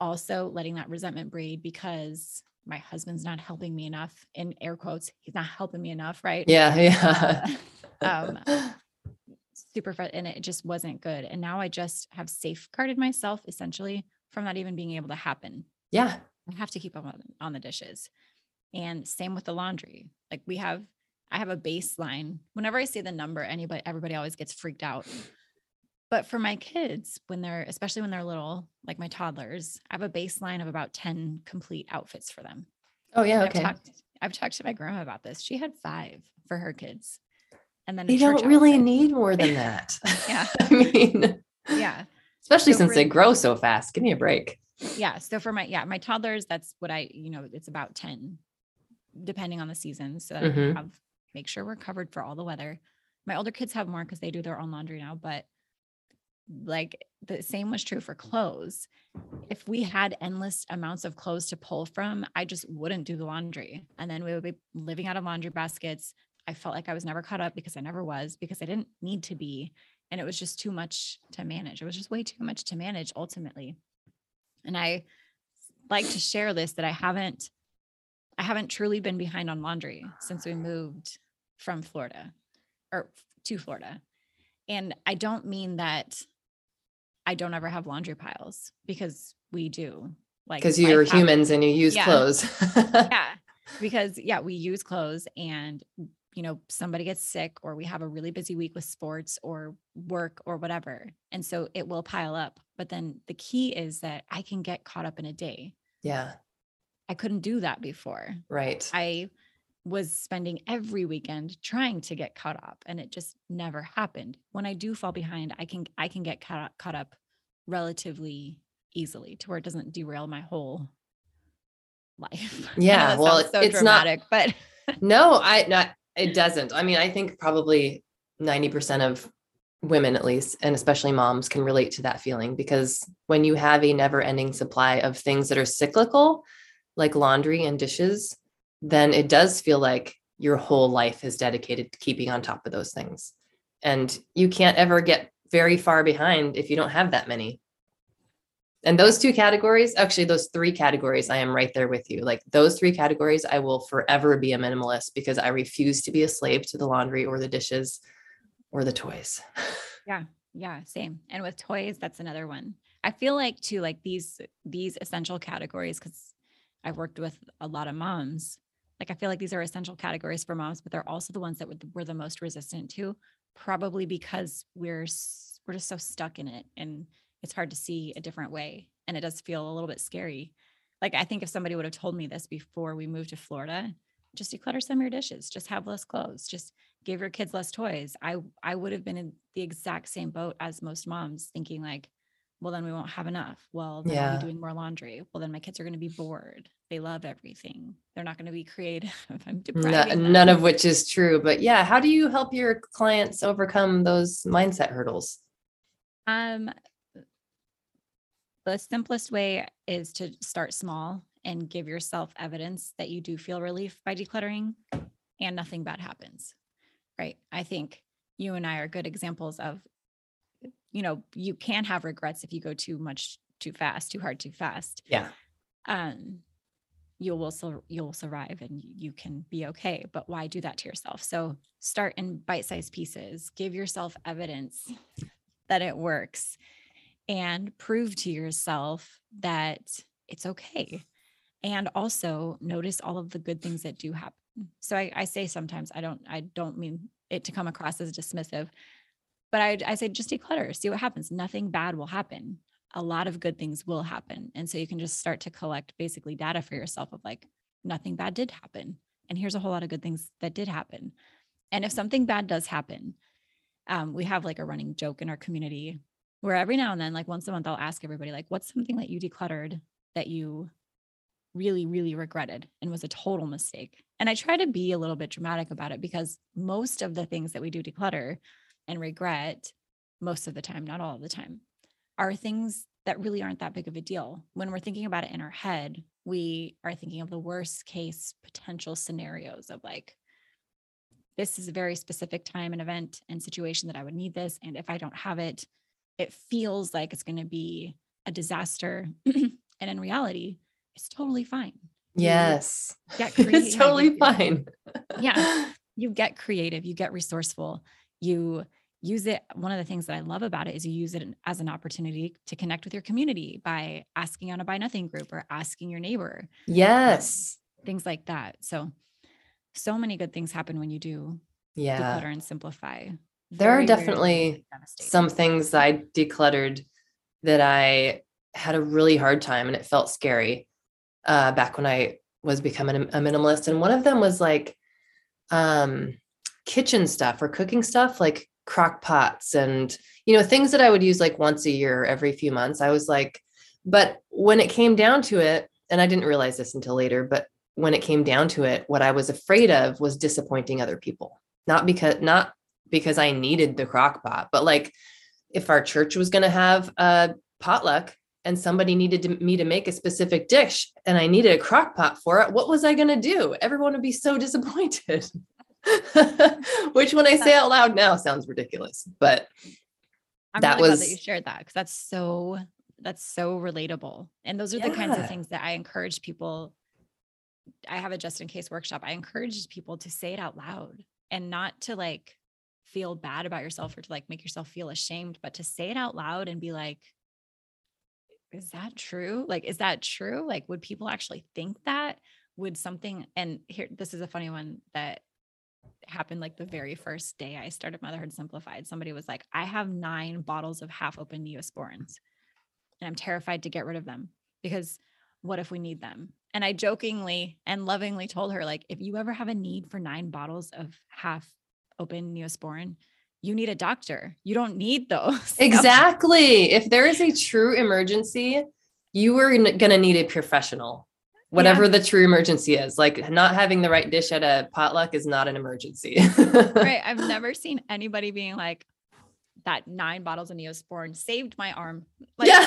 also letting that resentment breed because my husband's not helping me enough in air quotes he's not helping me enough right? Yeah [laughs] yeah. Um [laughs] super fun and it just wasn't good and now i just have safeguarded myself essentially from not even being able to happen. Yeah. I have to keep up on, on the dishes. And same with the laundry like we have i have a baseline. Whenever i say the number anybody everybody always gets freaked out but for my kids, when they're, especially when they're little, like my toddlers, I have a baseline of about 10 complete outfits for them. Oh, yeah. Okay. I've talked, I've talked to my grandma about this. She had five for her kids. And then they don't really outfit. need more than [laughs] that. yeah. [laughs] I mean, yeah. Especially so since for, they grow so fast. Give me a break. Yeah. So for my, yeah, my toddlers, that's what I, you know, it's about 10 depending on the season. So mm-hmm. I have, make sure we're covered for all the weather. My older kids have more because they do their own laundry now, but like the same was true for clothes. If we had endless amounts of clothes to pull from, I just wouldn't do the laundry. And then we would be living out of laundry baskets. I felt like I was never caught up because I never was, because I didn't need to be. And it was just too much to manage. It was just way too much to manage ultimately. And I like to share this that I haven't I haven't truly been behind on laundry since we moved from Florida or to Florida. And I don't mean that I don't ever have laundry piles because we do. Like because you're humans and you use yeah. clothes. [laughs] yeah. Because yeah, we use clothes and you know, somebody gets sick or we have a really busy week with sports or work or whatever. And so it will pile up. But then the key is that I can get caught up in a day. Yeah. I couldn't do that before. Right. I was spending every weekend trying to get caught up and it just never happened. When I do fall mm-hmm. behind, I can I can get caught up, caught up relatively easily to where it doesn't derail my whole life. [laughs] Yeah, well, so it's dramatic, not but no, I not it [laughs] doesn't. I mean, I think probably 90% of women at least and especially moms can relate to that feeling because when you have a never-ending supply of things that are cyclical like laundry and dishes then it does feel like your whole life is dedicated to keeping on top of those things. And you can't ever get very far behind if you don't have that many. And those two categories, actually, those three categories, I am right there with you. Like those three categories, I will forever be a minimalist because I refuse to be a slave to the laundry or the dishes or the toys. [laughs] Yeah. Yeah, same. And with toys, that's another one. I feel like too, like these these essential categories, because I've worked with a lot of moms. Like I feel like these are essential categories for moms, but they're also the ones that we're the most resistant to, probably because we're we're just so stuck in it, and it's hard to see a different way, and it does feel a little bit scary. Like I think if somebody would have told me this before we moved to Florida, just declutter some of your dishes, just have less clothes, just give your kids less toys. I I would have been in the exact same boat as most moms, thinking like, well, then we won't have enough. Well, then yeah. I'll be doing more laundry. Well, then my kids are going to be bored. They love everything. They're not going to be creative. [laughs] I'm none, none of which is true. But yeah, how do you help your clients overcome those mindset hurdles? Um, the simplest way is to start small and give yourself evidence that you do feel relief by decluttering and nothing bad happens right? I think you and I are good examples of, you know, you can have regrets if you go too much too fast, too hard, too fast. Yeah. Um, you will so you'll survive and you can be okay. But why do that to yourself? So start in bite-sized pieces. Give yourself evidence that it works, and prove to yourself that it's okay. And also notice all of the good things that do happen so I, I say sometimes I don't I don't mean it to come across as dismissive, but I, I say just declutter, see what happens. Nothing bad will happen. A lot of good things will happen, and so you can just start to collect basically data for yourself of like nothing bad did happen, and here's a whole lot of good things that did happen. And if something bad does happen, um, we have like a running joke in our community where every now and then, like once a month, I'll ask everybody like, what's something that you decluttered that you really, really regretted and was a total mistake. And I try to be a little bit dramatic about it because most of the things that we do declutter and regret, most of the time, not all the time, are things that really aren't that big of a deal. When we're thinking about it in our head, we are thinking of the worst case potential scenarios of like, this is a very specific time and event and situation that I would need this. And if I don't have it, it feels like it's going to be a disaster. [clears throat] and in reality, it's totally fine. Yes. Get [laughs] creative. it's totally fine. yeah. [laughs] You get creative, you get resourceful. You use it. One of the things that I love about it is you use it as an opportunity to connect with your community by asking on a buy nothing group or asking your neighbor. Yes. Um, things like that. So, so many good things happen when you do yeah. declutter and simplify. There very, are definitely some things I decluttered that I had a really hard time and it felt scary uh, back when I was becoming a minimalist. And one of them was like um, kitchen stuff or cooking stuff, like crock pots and, you know, things that I would use like once a year, every few months. I was like, but when it came down to it, and I didn't realize this until later, but when it came down to it, what I was afraid of was disappointing other people. Not because, not because I needed the crock pot, but like if our church was going to have a potluck, and somebody needed to, me to make a specific dish and I needed a crock pot for it, what was I going to do? Everyone would be so [laughs] disappointed. [laughs] Which, when I say out loud now, sounds ridiculous, but I'm that really was that you shared that because that's so that's so relatable. And those are yeah. the kinds of things that I encourage people. I have a just in case workshop. I encourage people to say it out loud and not to like feel bad about yourself or to like make yourself feel ashamed, but to say it out loud and be like, is that true? Like, is that true? Like, would people actually think that? Would something, and here, this is a funny one that happened like the very first day I started Motherhood Simplified. Somebody was like, I have nine bottles of half open neosporins and I'm terrified to get rid of them because what if we need them? And I jokingly and lovingly told her, like, if you ever have a need for nine bottles of half open neosporin, you need a doctor. You don't need those. [laughs] Exactly. if there is a true emergency, you are going to need a professional, whatever yeah. the true emergency is. Like not having the right dish at a potluck is not an emergency. [laughs] right. I've never seen anybody being like, that nine bottles of Neosporin saved my arm. Like, yeah.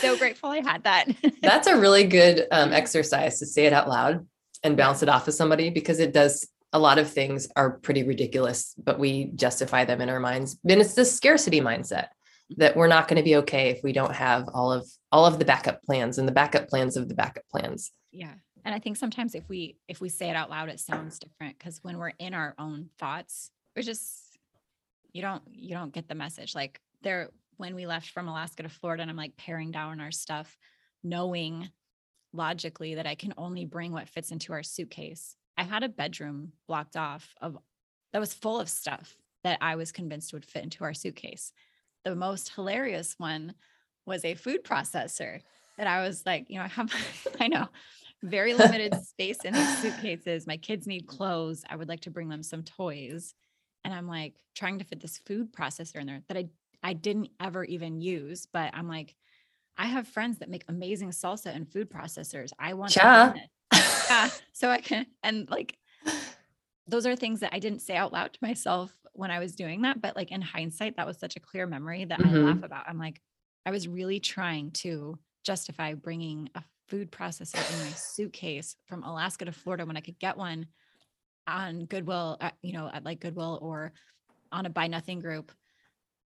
so grateful I had that. [laughs] That's a really good um, exercise to say it out loud and bounce it off of somebody because it does a lot of things are pretty ridiculous, but we justify them in our minds. And it's this scarcity mindset that we're not going to be okay if we don't have all of all of the backup plans and the backup plans of the backup plans. Yeah. And I think sometimes if we if we say it out loud, it sounds different because when we're in our own thoughts, we're just you don't you don't get the message. Like there when we left from Alaska to Florida and I'm like paring down our stuff, knowing logically that I can only bring what fits into our suitcase. I had a bedroom blocked off of that was full of stuff that I was convinced would fit into our suitcase. The most hilarious one was a food processor that I was like, you know, I have, [laughs] I know, very limited [laughs] space in these suitcases. My kids need clothes. I would like to bring them some toys. And I'm like trying to fit this food processor in there that I I didn't ever even use, but I'm like, I have friends that make amazing salsa and food processors. I want yeah. yeah. [laughs] So I can and like those are things that I didn't say out loud to myself when I was doing that. But like in hindsight, that was such a clear memory that mm-hmm. I laugh about. I'm like, I was really trying to justify bringing a food processor in my suitcase from Alaska to Florida when I could get one on Goodwill, uh, you know, at like Goodwill or on a buy nothing group.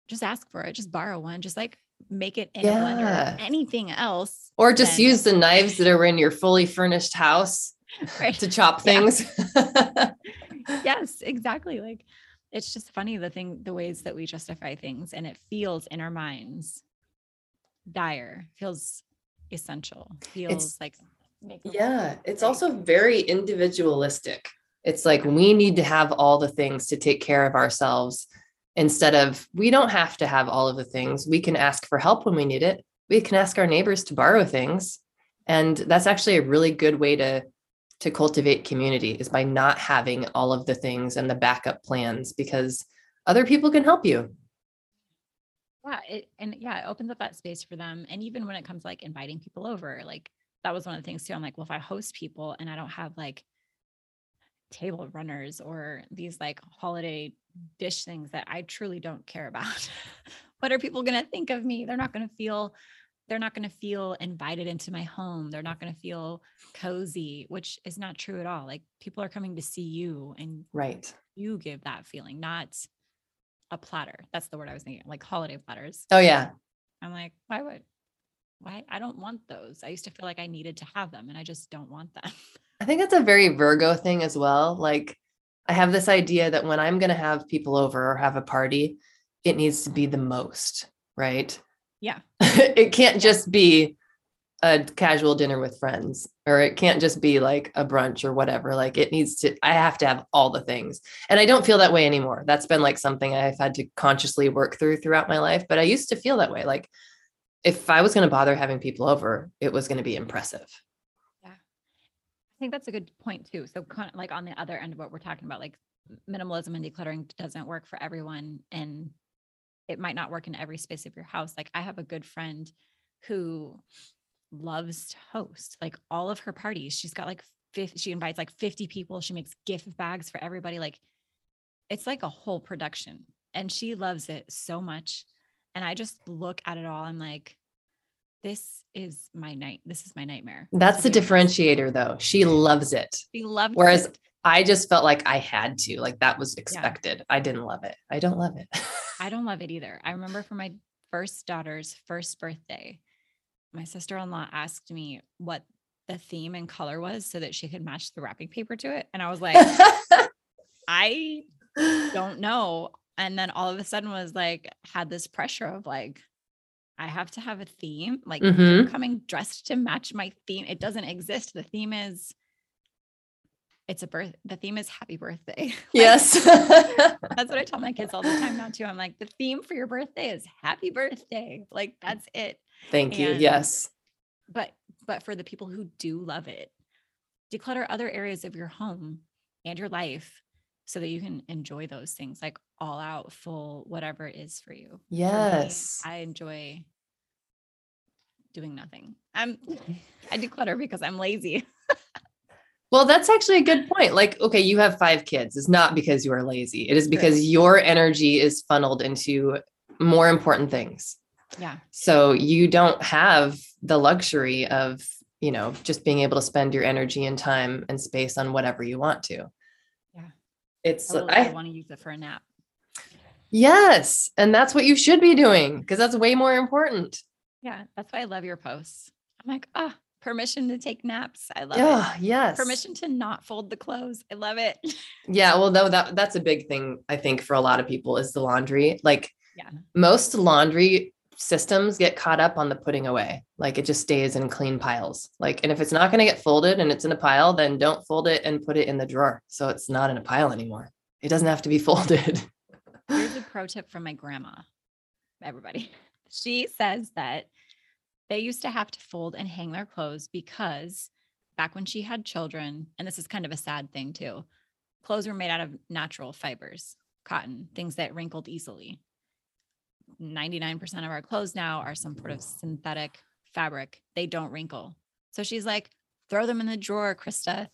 Just ask for it, just borrow one, just like make it in yeah. or anything else. Or just then- use the knives that are in your fully furnished house [laughs] right. to chop things. [laughs] yes, exactly. Like it's just funny the thing, the ways that we justify things and it feels in our minds dire, feels essential, feels it's, like yeah, it's also very individualistic. It's like we need to have all the things to take care of ourselves instead of we don't have to have all of the things. We can ask for help when we need it. We can ask our neighbors to borrow things. And that's actually a really good way to to cultivate community is by not having all of the things and the backup plans because other people can help you. Yeah, it, and yeah, it opens up that space for them. And even when it comes like inviting people over, like that was one of the things too. I'm like, well, if I host people and I don't have like table runners or these like holiday dish things that I truly don't care about. [laughs] what are people going to think of me? They're not going to feel they're not going to feel invited into my home. They're not going to feel cozy, which is not true at all. Like people are coming to see you and right. You give that feeling, not a platter. That's the word I was thinking, like holiday platters. Oh yeah. I'm like, why would why I don't want those. I used to feel like I needed to have them and I just don't want them. [laughs] I think that's a very Virgo thing as well. Like I have this idea that when I'm going to have people over or have a party, it needs to be the most, right? Yeah. [laughs] it can't just be a casual dinner with friends or it can't just be like a brunch or whatever like it needs to i have to have all the things and i don't feel that way anymore that's been like something i've had to consciously work through throughout my life but i used to feel that way like if i was going to bother having people over it was going to be impressive Yeah. I think that's a good point too. So kind of like on the other end of what we're talking about, like minimalism and decluttering doesn't work for everyone and it might not work in every space of your house. Like I have a good friend who loves to host like all of her parties. She's got like 50, she invites like 50 people. She makes gift bags for everybody. Like it's like a whole production and she loves it so much. And I just look at it all. I'm like, this is my night. This is my nightmare. That's the differentiator though. She loves it. She loves Whereas it. I just felt like I had to, like that was expected. Yeah. I didn't love it. I don't love it. I [laughs] don't love it either. I remember for my first daughter's first birthday, my sister-in-law asked me what the theme and color was so that she could match the wrapping paper to it. And I was like, [laughs] I don't know. And then all of a sudden was like, had this pressure of like, I have to have a theme. Like mm-hmm. coming dressed to match my theme. It doesn't exist. The theme is it's a birth the theme is happy birthday. [laughs] like, yes. [laughs] that's what I tell my kids all the time now too. I'm like, the theme for your birthday is happy birthday. Like that's it. Thank and, you. Yes. But but for the people who do love it, declutter other areas of your home and your life so that you can enjoy those things like all out full whatever it is for you yes for me, i enjoy doing nothing i'm i declutter because i'm lazy [laughs] well that's actually a good point like okay you have five kids it's not because you are lazy it is because right. your energy is funneled into more important things yeah so you don't have the luxury of you know just being able to spend your energy and time and space on whatever you want to Yeah. it's I, I want to use it for a nap. Yes. And that's what you should be doing because that's way more important. Yeah. That's why I love your posts. I'm like, ah, oh, Permission to take naps. I love Yeah, it. yes. Permission to not fold the clothes. I love it. [laughs] Yeah, well, no, that that's a big thing I think for a lot of people is the laundry. Like Yeah. most laundry systems get caught up on the putting away. Like it just stays in clean piles. Like, and if it's not going to get folded and it's in a pile, then don't fold it and put it in the drawer. So it's not in a pile anymore. It doesn't have to be [laughs] folded. Here's a pro tip from my grandma. Everybody. [laughs] She says that they used to have to fold and hang their clothes because back when she had children, and this is kind of a sad thing too, clothes were made out of natural fibers, cotton, things that wrinkled easily. 99% of our clothes now are some sort of synthetic fabric. They don't wrinkle. So she's like, throw them in the drawer, Krista.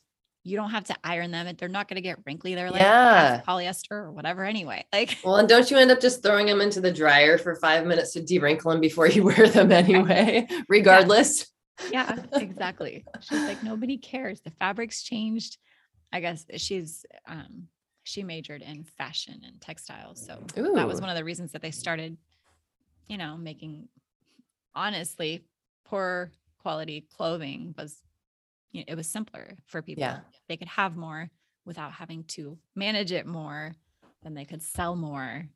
You don't have to iron them. They're not going to get wrinkly. They're like Yeah. polyester or whatever anyway. [laughs] Like, well, and don't you end up just throwing them into the dryer for five minutes to de-wrinkle them before you [laughs] wear them anyway, regardless? [laughs] yeah, exactly. She's like, nobody cares. The fabric's changed. I guess she's um she majored in fashion and textiles. So that was one of the reasons that they started, you know, making honestly poor quality clothing was you know, it was simpler for people. Yeah. They could have more without having to manage it more, then they could sell more.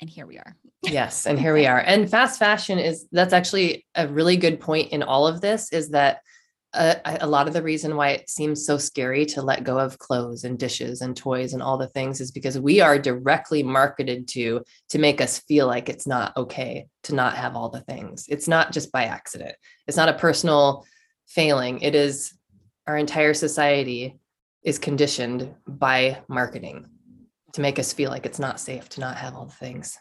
And here we are. yes and here we are and fast fashion is that's actually a really good point in all of this is that Uh, a a lot of the reason why it seems so scary to let go of clothes and dishes and toys and all the things is because we are directly marketed to to make us feel like it's not okay to not have all the things it's not just by accident it's not a personal failing it is our entire society is conditioned by marketing to make us feel like it's not safe to not have all the things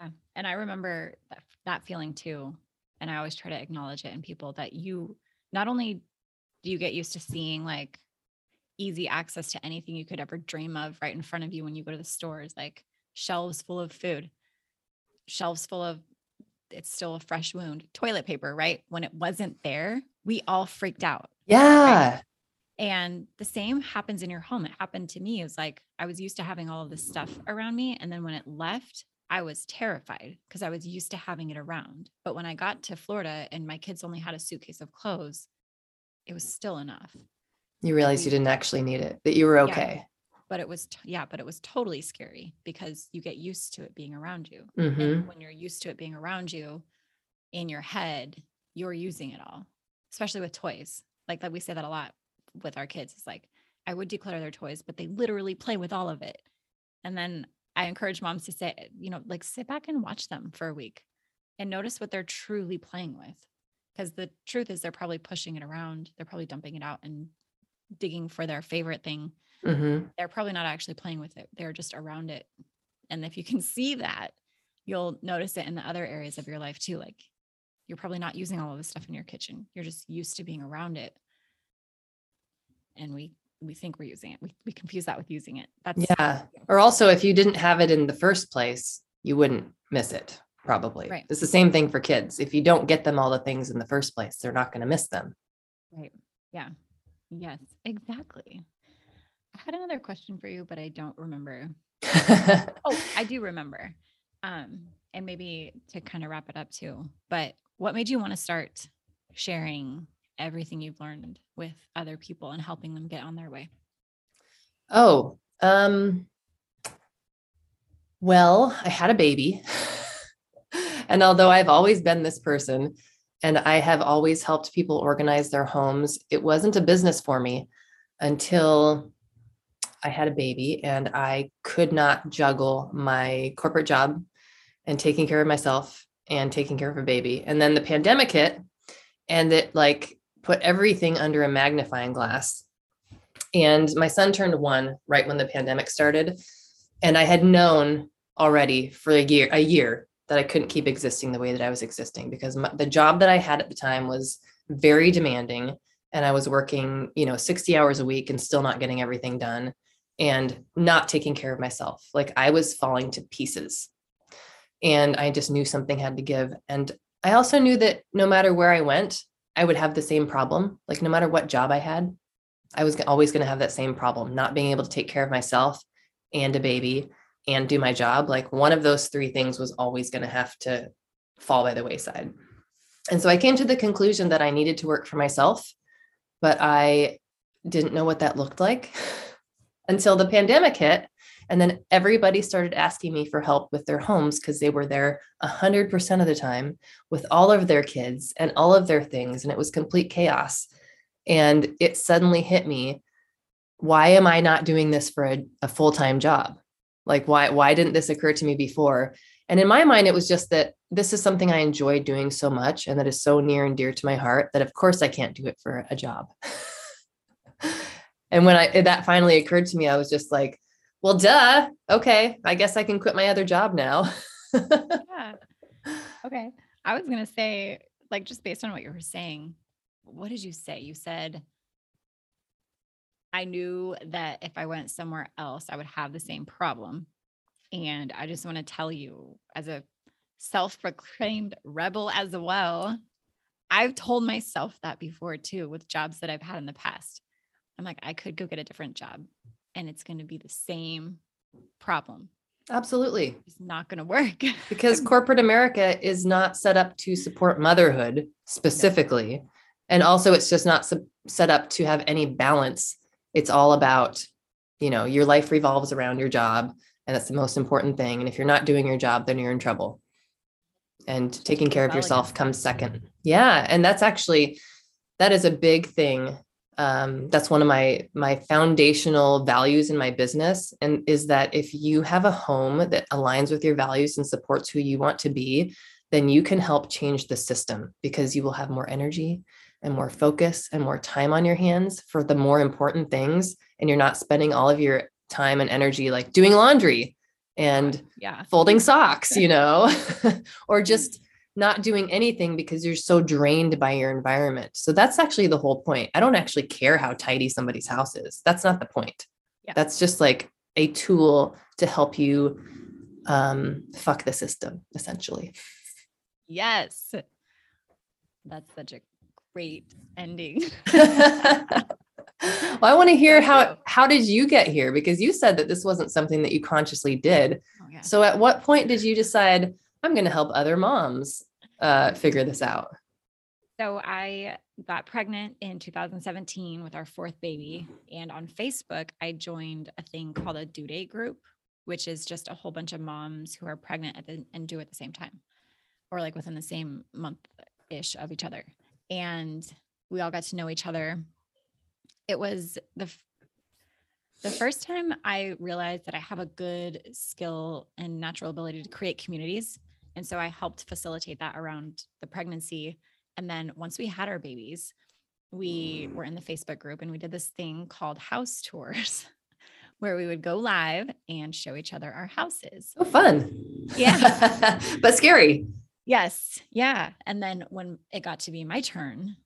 Yeah. And I remember that, that feeling too. And I always try to acknowledge it in people that you not only do you get used to seeing like easy access to anything you could ever dream of right in front of you when you go to the stores, like shelves full of food, shelves full of it's still a fresh wound, toilet paper, right? When it wasn't there, we all freaked out. yeah And the same happens in your home. It happened to me. It was like I was used to having all of this stuff around me. And then when it left, I was terrified because I was used to having it around. But when I got to Florida and my kids only had a suitcase of clothes, it was still enough. You realized you didn't actually need it, that you were okay. But it was, t- yeah, but it was totally scary because you get used to it being around you. hmm And when you're used to it being around you in your head, you're using it all, especially with toys. Like that we say that a lot with our kids. It's like, I would declutter their toys, but they literally play with all of it. And then I encourage moms to say, you know, like sit back and watch them for a week and notice what they're truly playing with. Because the truth is, they're probably pushing it around, they're probably dumping it out and digging for their favorite thing hmm they're probably not actually playing with it. They're just around it. And if you can see that, you'll notice it in the other areas of your life too. Like you're probably not using all of this stuff in your kitchen. You're just used to being around it. And we we think we're using it. We we confuse that with using it. That's Yeah. Or also, if you didn't have it in the first place, you wouldn't miss it, probably. Right. It's the same thing for kids. If you don't get them all the things in the first place, they're not going to miss them. right. Yeah. Yes, exactly. I had another question for you, but I don't remember. [laughs] Oh, I do remember. Um, and maybe to kind of wrap it up too. But what made you want to start sharing everything you've learned with other people and helping them get on their way? oh, um, well, I had a baby. [laughs] and although I've always been this person and I have always helped people organize their homes, it wasn't a business for me until I had a baby and I could not juggle my corporate job and taking care of myself and taking care of a baby. And then the pandemic hit and it like put everything under a magnifying glass. And my son turned one right when the pandemic started. And I had known already for a year, a year that I couldn't keep existing the way that I was existing because my, the job that I had at the time was very demanding and I was working, you know, 60 hours a week and still not getting everything done and not taking care of myself. Like I was falling to pieces. And I just knew something had to give. And I also knew that no matter where I went, I would have the same problem. Like no matter what job I had, I was always going to have that same problem, not being able to take care of myself and a baby and do my job. Like one of those three things was always going to have to fall by the wayside. And so I came to the conclusion that I needed to work for myself, but I didn't know what that looked like [laughs] until the pandemic hit. And then everybody started asking me for help with their homes because they were there 100% of the time with all of their kids and all of their things. And it was complete chaos. And it suddenly hit me why am I not doing this for a, a full time job? Like, why, why didn't this occur to me before? And in my mind, it was just that this is something I enjoy doing so much and that is so near and dear to my heart that, of course, I can't do it for a job. [laughs] and when I that finally occurred to me, I was just like, well, duh. Okay. I guess I can quit my other job now. [laughs] yeah. Okay. I was going to say, like, just based on what you were saying, what did you say? You said, I knew that if I went somewhere else, I would have the same problem. And I just want to tell you, as a self proclaimed rebel as well, I've told myself that before too with jobs that I've had in the past. I'm like, I could go get a different job and it's going to be the same problem. Absolutely. It's not going to work. [laughs] because corporate America is not set up to support motherhood specifically. And also, it's just not set up to have any balance. It's all about, you know, your life revolves around your job. And that's the most important thing. And if you're not doing your job, then you're in trouble. And taking care of yourself comes second. Yeah. And that's actually, that is a big thing um, that's one of my my foundational values in my business and is that if you have a home that aligns with your values and supports who you want to be then you can help change the system because you will have more energy and more focus and more time on your hands for the more important things and you're not spending all of your time and energy like doing laundry and yeah. folding socks you know [laughs] or just not doing anything because you're so drained by your environment. So that's actually the whole point. I don't actually care how tidy somebody's house is. That's not the point. Yeah. That's just like a tool to help you um, fuck the system, essentially. Yes. That's such a great ending. [laughs] well, I want to hear how how did you get here because you said that this wasn't something that you consciously did. Oh, yeah. So at what point did you decide I'm going to help other moms uh, figure this out? So I got pregnant in 2017 with our fourth baby. And on Facebook, I joined a thing called a due date group, which is just a whole bunch of moms who are pregnant the, and due at the same time, or like within the same month ish of each other. And we all got to know each other. It was the the first time I realized that I have a good skill and natural ability to create communities and so I helped facilitate that around the pregnancy. And then once we had our babies, we were in the Facebook group and we did this thing called house tours [laughs] where we would go live and show each other our houses. Oh, fun. Yeah. [laughs] but scary. Yes. Yeah. And then when it got to be my turn,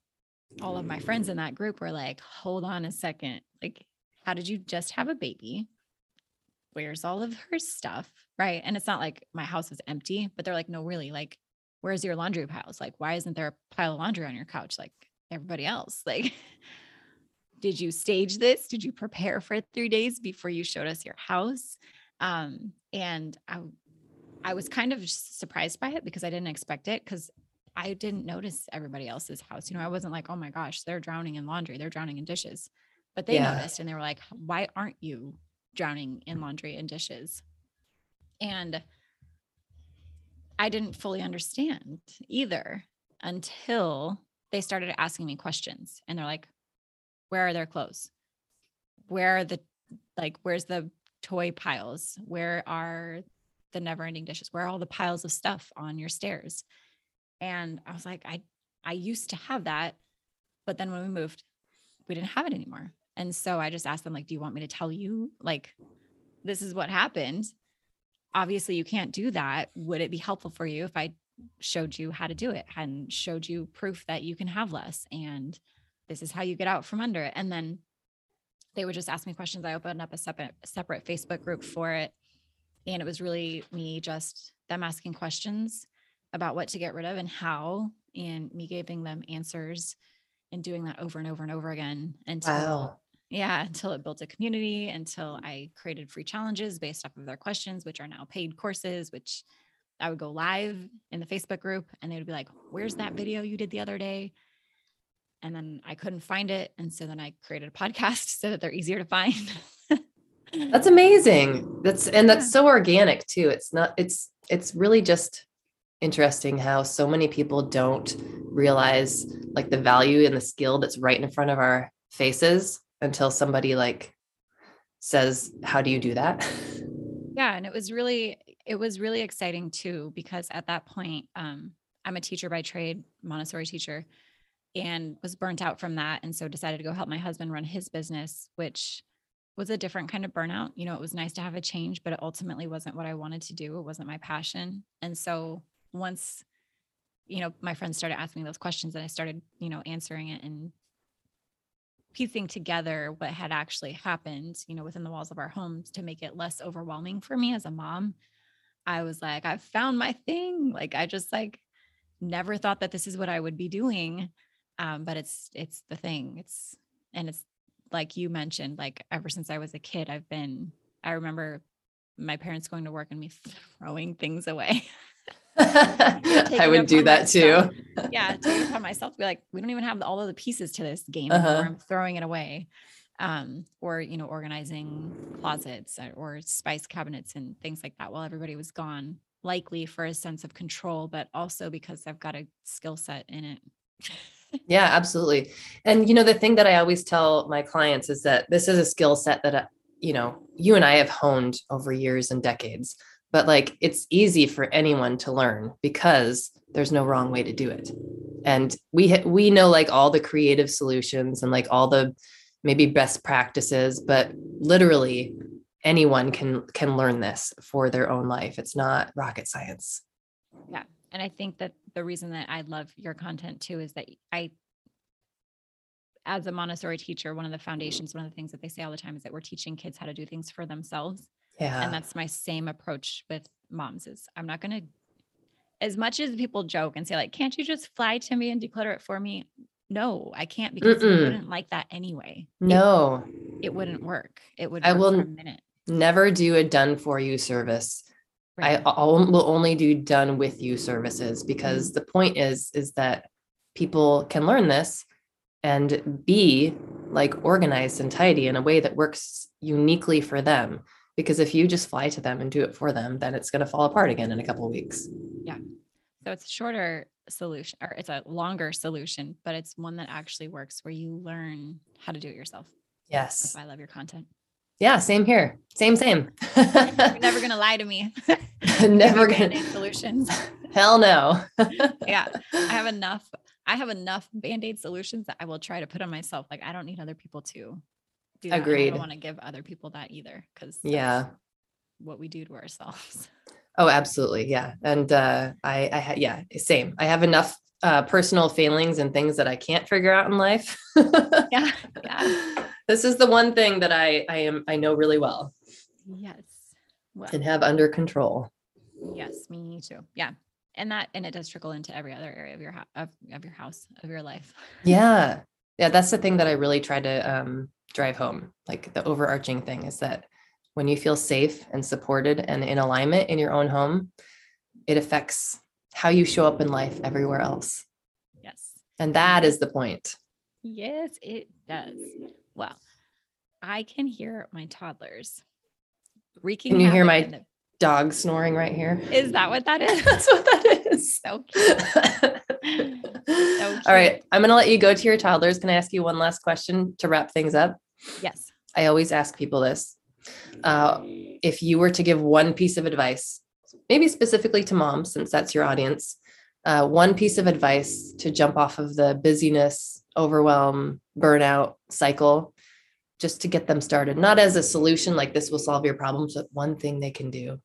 all of my friends in that group were like, hold on a second. Like, how did you just have a baby? Where's all of her stuff? Right. And it's not like my house was empty, but they're like, no, really, like, where's your laundry piles? Like, why isn't there a pile of laundry on your couch like everybody else? [laughs] Like, did you stage this? Did you prepare for three days before you showed us your house? Um, and I, I was kind of surprised by it because I didn't expect it because I didn't notice everybody else's house. You know, I wasn't like, oh my gosh, they're drowning in laundry, they're drowning in dishes. But they yeah. noticed and they were like, why aren't you drowning in laundry and dishes? And I didn't fully understand either until they started asking me questions. And they're like, where are their clothes? Where are the, like, where's the toy piles? Where are the never ending dishes? Where are all the piles of stuff on your stairs? And I was like, I, I used to have that. But then when we moved, we didn't have it anymore. And so I just asked them, like, do you want me to tell you, like, this is what happened? obviously you can't do that. Would it be helpful for you if I showed you how to do it and showed you proof that you can have less and this is how you get out from under it? And then they would just ask me questions. I opened up a separate separate Facebook group for it. And it was really me just them asking questions about what to get rid of and how, and me giving them answers and doing that over and over and over again until wow yeah, until it built a community, until I created free challenges based off of their questions, which are now paid courses, which I would go live in the Facebook group and they would be like, Where's that video you did the other day? And then I couldn't find it. And so then I created a podcast [laughs] so that they're easier to find. that's amazing. That's and that's so organic too. It's not, it's it's really just interesting how so many people don't realize like the value and the skill that's right in front of our faces until somebody like says, How do you do that? [laughs] Yeah. And it was really, it was really exciting too, because at that point, um, I'm a teacher by trade, Montessori teacher, and was burnt out from that. And so decided to go help my husband run his business, which was a different kind of burnout. You know, it was nice to have a change, but it ultimately wasn't what I wanted to do. It wasn't my passion. And so once, you know, my friends started asking me those questions and I started, you know, answering it and piecing together what had actually happened, you know, within the walls of our homes to make it less overwhelming for me as a mom. I was like, I found my thing. Like I just like never thought that this is what I would be doing. Um, but it's it's the thing. It's and it's like you mentioned, like ever since I was a kid, I've been I remember my parents going to work and me [laughs] throwing things away. I would do that myself. too. yeah, take upon myself to be like, we don't even have all of the pieces to this game uh-huh. I'm throwing it away. Um, or you know, organizing closets or spice cabinets and things like that while everybody was gone, likely for a sense of control, but also because I've got a skill set in it. yeah, absolutely. And you know, the thing that I always tell my clients is that this is a skill set that uh, you know, you and I have honed over years and decades but like it's easy for anyone to learn because there's no wrong way to do it. And we ha- we know like all the creative solutions and like all the maybe best practices but literally anyone can can learn this for their own life. It's not rocket science. Yeah. And i think that the reason that i love your content too is that i as a montessori teacher one of the foundations one of the things that they say all the time is that we're teaching kids how to do things for themselves yeah. And that's my same approach with moms is I'm not going to as much as people joke and say like can't you just fly to me and declutter it for me? No, I can't because Mm-mm. you wouldn't like that anyway. No. It, it wouldn't work. It would I will never do a done for you service. Right. I will only do done with you services because mm-hmm. the point is is that people can learn this and be like organized and tidy in a way that works uniquely for them because if you just fly to them and do it for them then it's going to fall apart again in a couple of weeks. Yeah. So it's a shorter solution or it's a longer solution but it's one that actually works where you learn how to do it yourself. Yes. I love your content. Yeah same here. Same same. You're never gonna lie to me. [laughs] Never gonna solutions. [laughs] Hell no. [laughs] Yeah i have enough i have enough band-aid solutions that i will try to put on myself. Like i don't need other people to do that. Agreed. I don't want to give other people that either because yeah, what we do to ourselves. [laughs] Oh, absolutely. Yeah. And uh, I, I, ha- yeah, same. I have enough uh, personal failings and things that I can't figure out in life. yeah. [laughs] Yeah. This is the one thing that I, I am, I know really well. Yes. Well, and have under control. Yes. Me too. Yeah. And that, and it does trickle into every other area of your, ho- of, of your house, of your life. Yeah. [laughs] Yeah. That's the thing that I really try to, um, drive home. Like the overarching thing is that when you feel safe and supported and in alignment in your own home, it affects how you show up in life everywhere else. Yes. And that is the point. Yes, it does. Well, I can hear my toddlers reeking. Can you hear my the- dog snoring right here? Is that what that [laughs] is? That's what that is. So cute. [laughs] All right. I'm going to let you go to your toddlers. Can I ask you one last question to wrap things up? Yes. I always ask people this. Uh, if you were to give one piece of advice, maybe specifically to moms, since that's your audience, uh, one piece of advice to jump off of the busyness, overwhelm, burnout cycle, just to get them started, not as a solution like this will solve your problems, but one thing they can do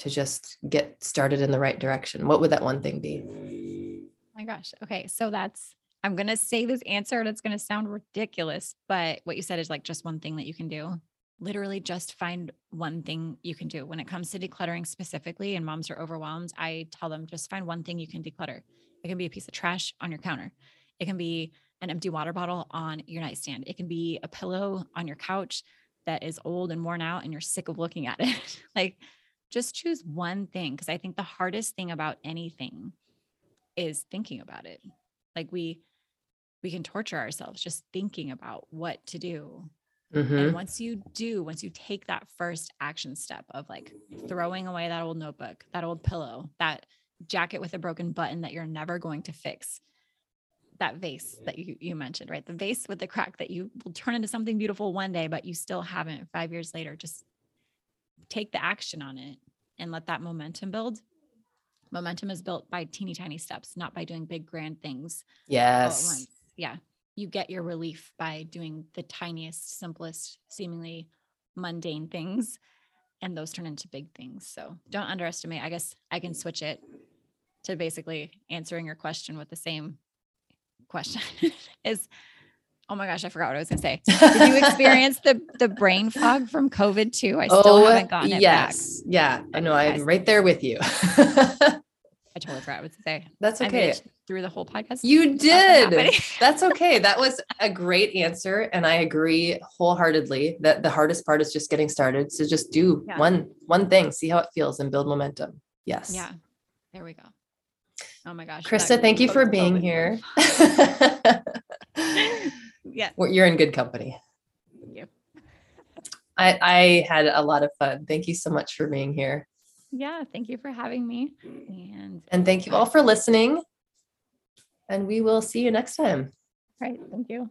to just get started in the right direction. What would that one thing be? my gosh. Okay. So that's, I'm going to say this answer and it's going to sound ridiculous, but what you said is like just one thing that you can do. Literally just find one thing you can do. When it comes to decluttering specifically and moms are overwhelmed, I tell them just find one thing you can declutter. It can be a piece of trash on your counter. It can be an empty water bottle on your nightstand. It can be a pillow on your couch that is old and worn out and you're sick of looking at it. [laughs] like just choose one thing because I think the hardest thing about anything is thinking about it. Like we we can torture ourselves just thinking about what to do. Mm-hmm. And once you do, once you take that first action step of like throwing away that old notebook, that old pillow, that jacket with a broken button that you're never going to fix, that vase that you, you mentioned, right? The vase with the crack that you will turn into something beautiful one day, but you still haven't five years later. Just take the action on it and let that momentum build. Momentum is built by teeny tiny steps, not by doing big grand things. Yes. Yeah. You get your relief by doing the tiniest, simplest, seemingly mundane things. And those turn into big things. So don't underestimate. I guess I can switch it to basically answering your question with the same question [laughs] is Oh my gosh, I forgot what I was going to say. Did you [laughs] experience the the brain fog from COVID too? I still oh, haven't gotten it yes. Back. Yeah, I know. I'm right there with you. [laughs] I totally forgot what to say. That's okay. Through the whole podcast. You did. [laughs] That's okay. That was a great answer. And I agree wholeheartedly that the hardest part is just getting started. So just do yeah. one one thing, see how it feels and build momentum. Yes. Yeah. There we go. Oh my gosh. Krista, thank you for being here. [laughs] [laughs] yeah. You're in good company. Thank you. I, I had a lot of fun. Thank you so much for being here. Yeah, thank you for having me. And and thank you all for listening. And we will see you next time. All right. Thank you.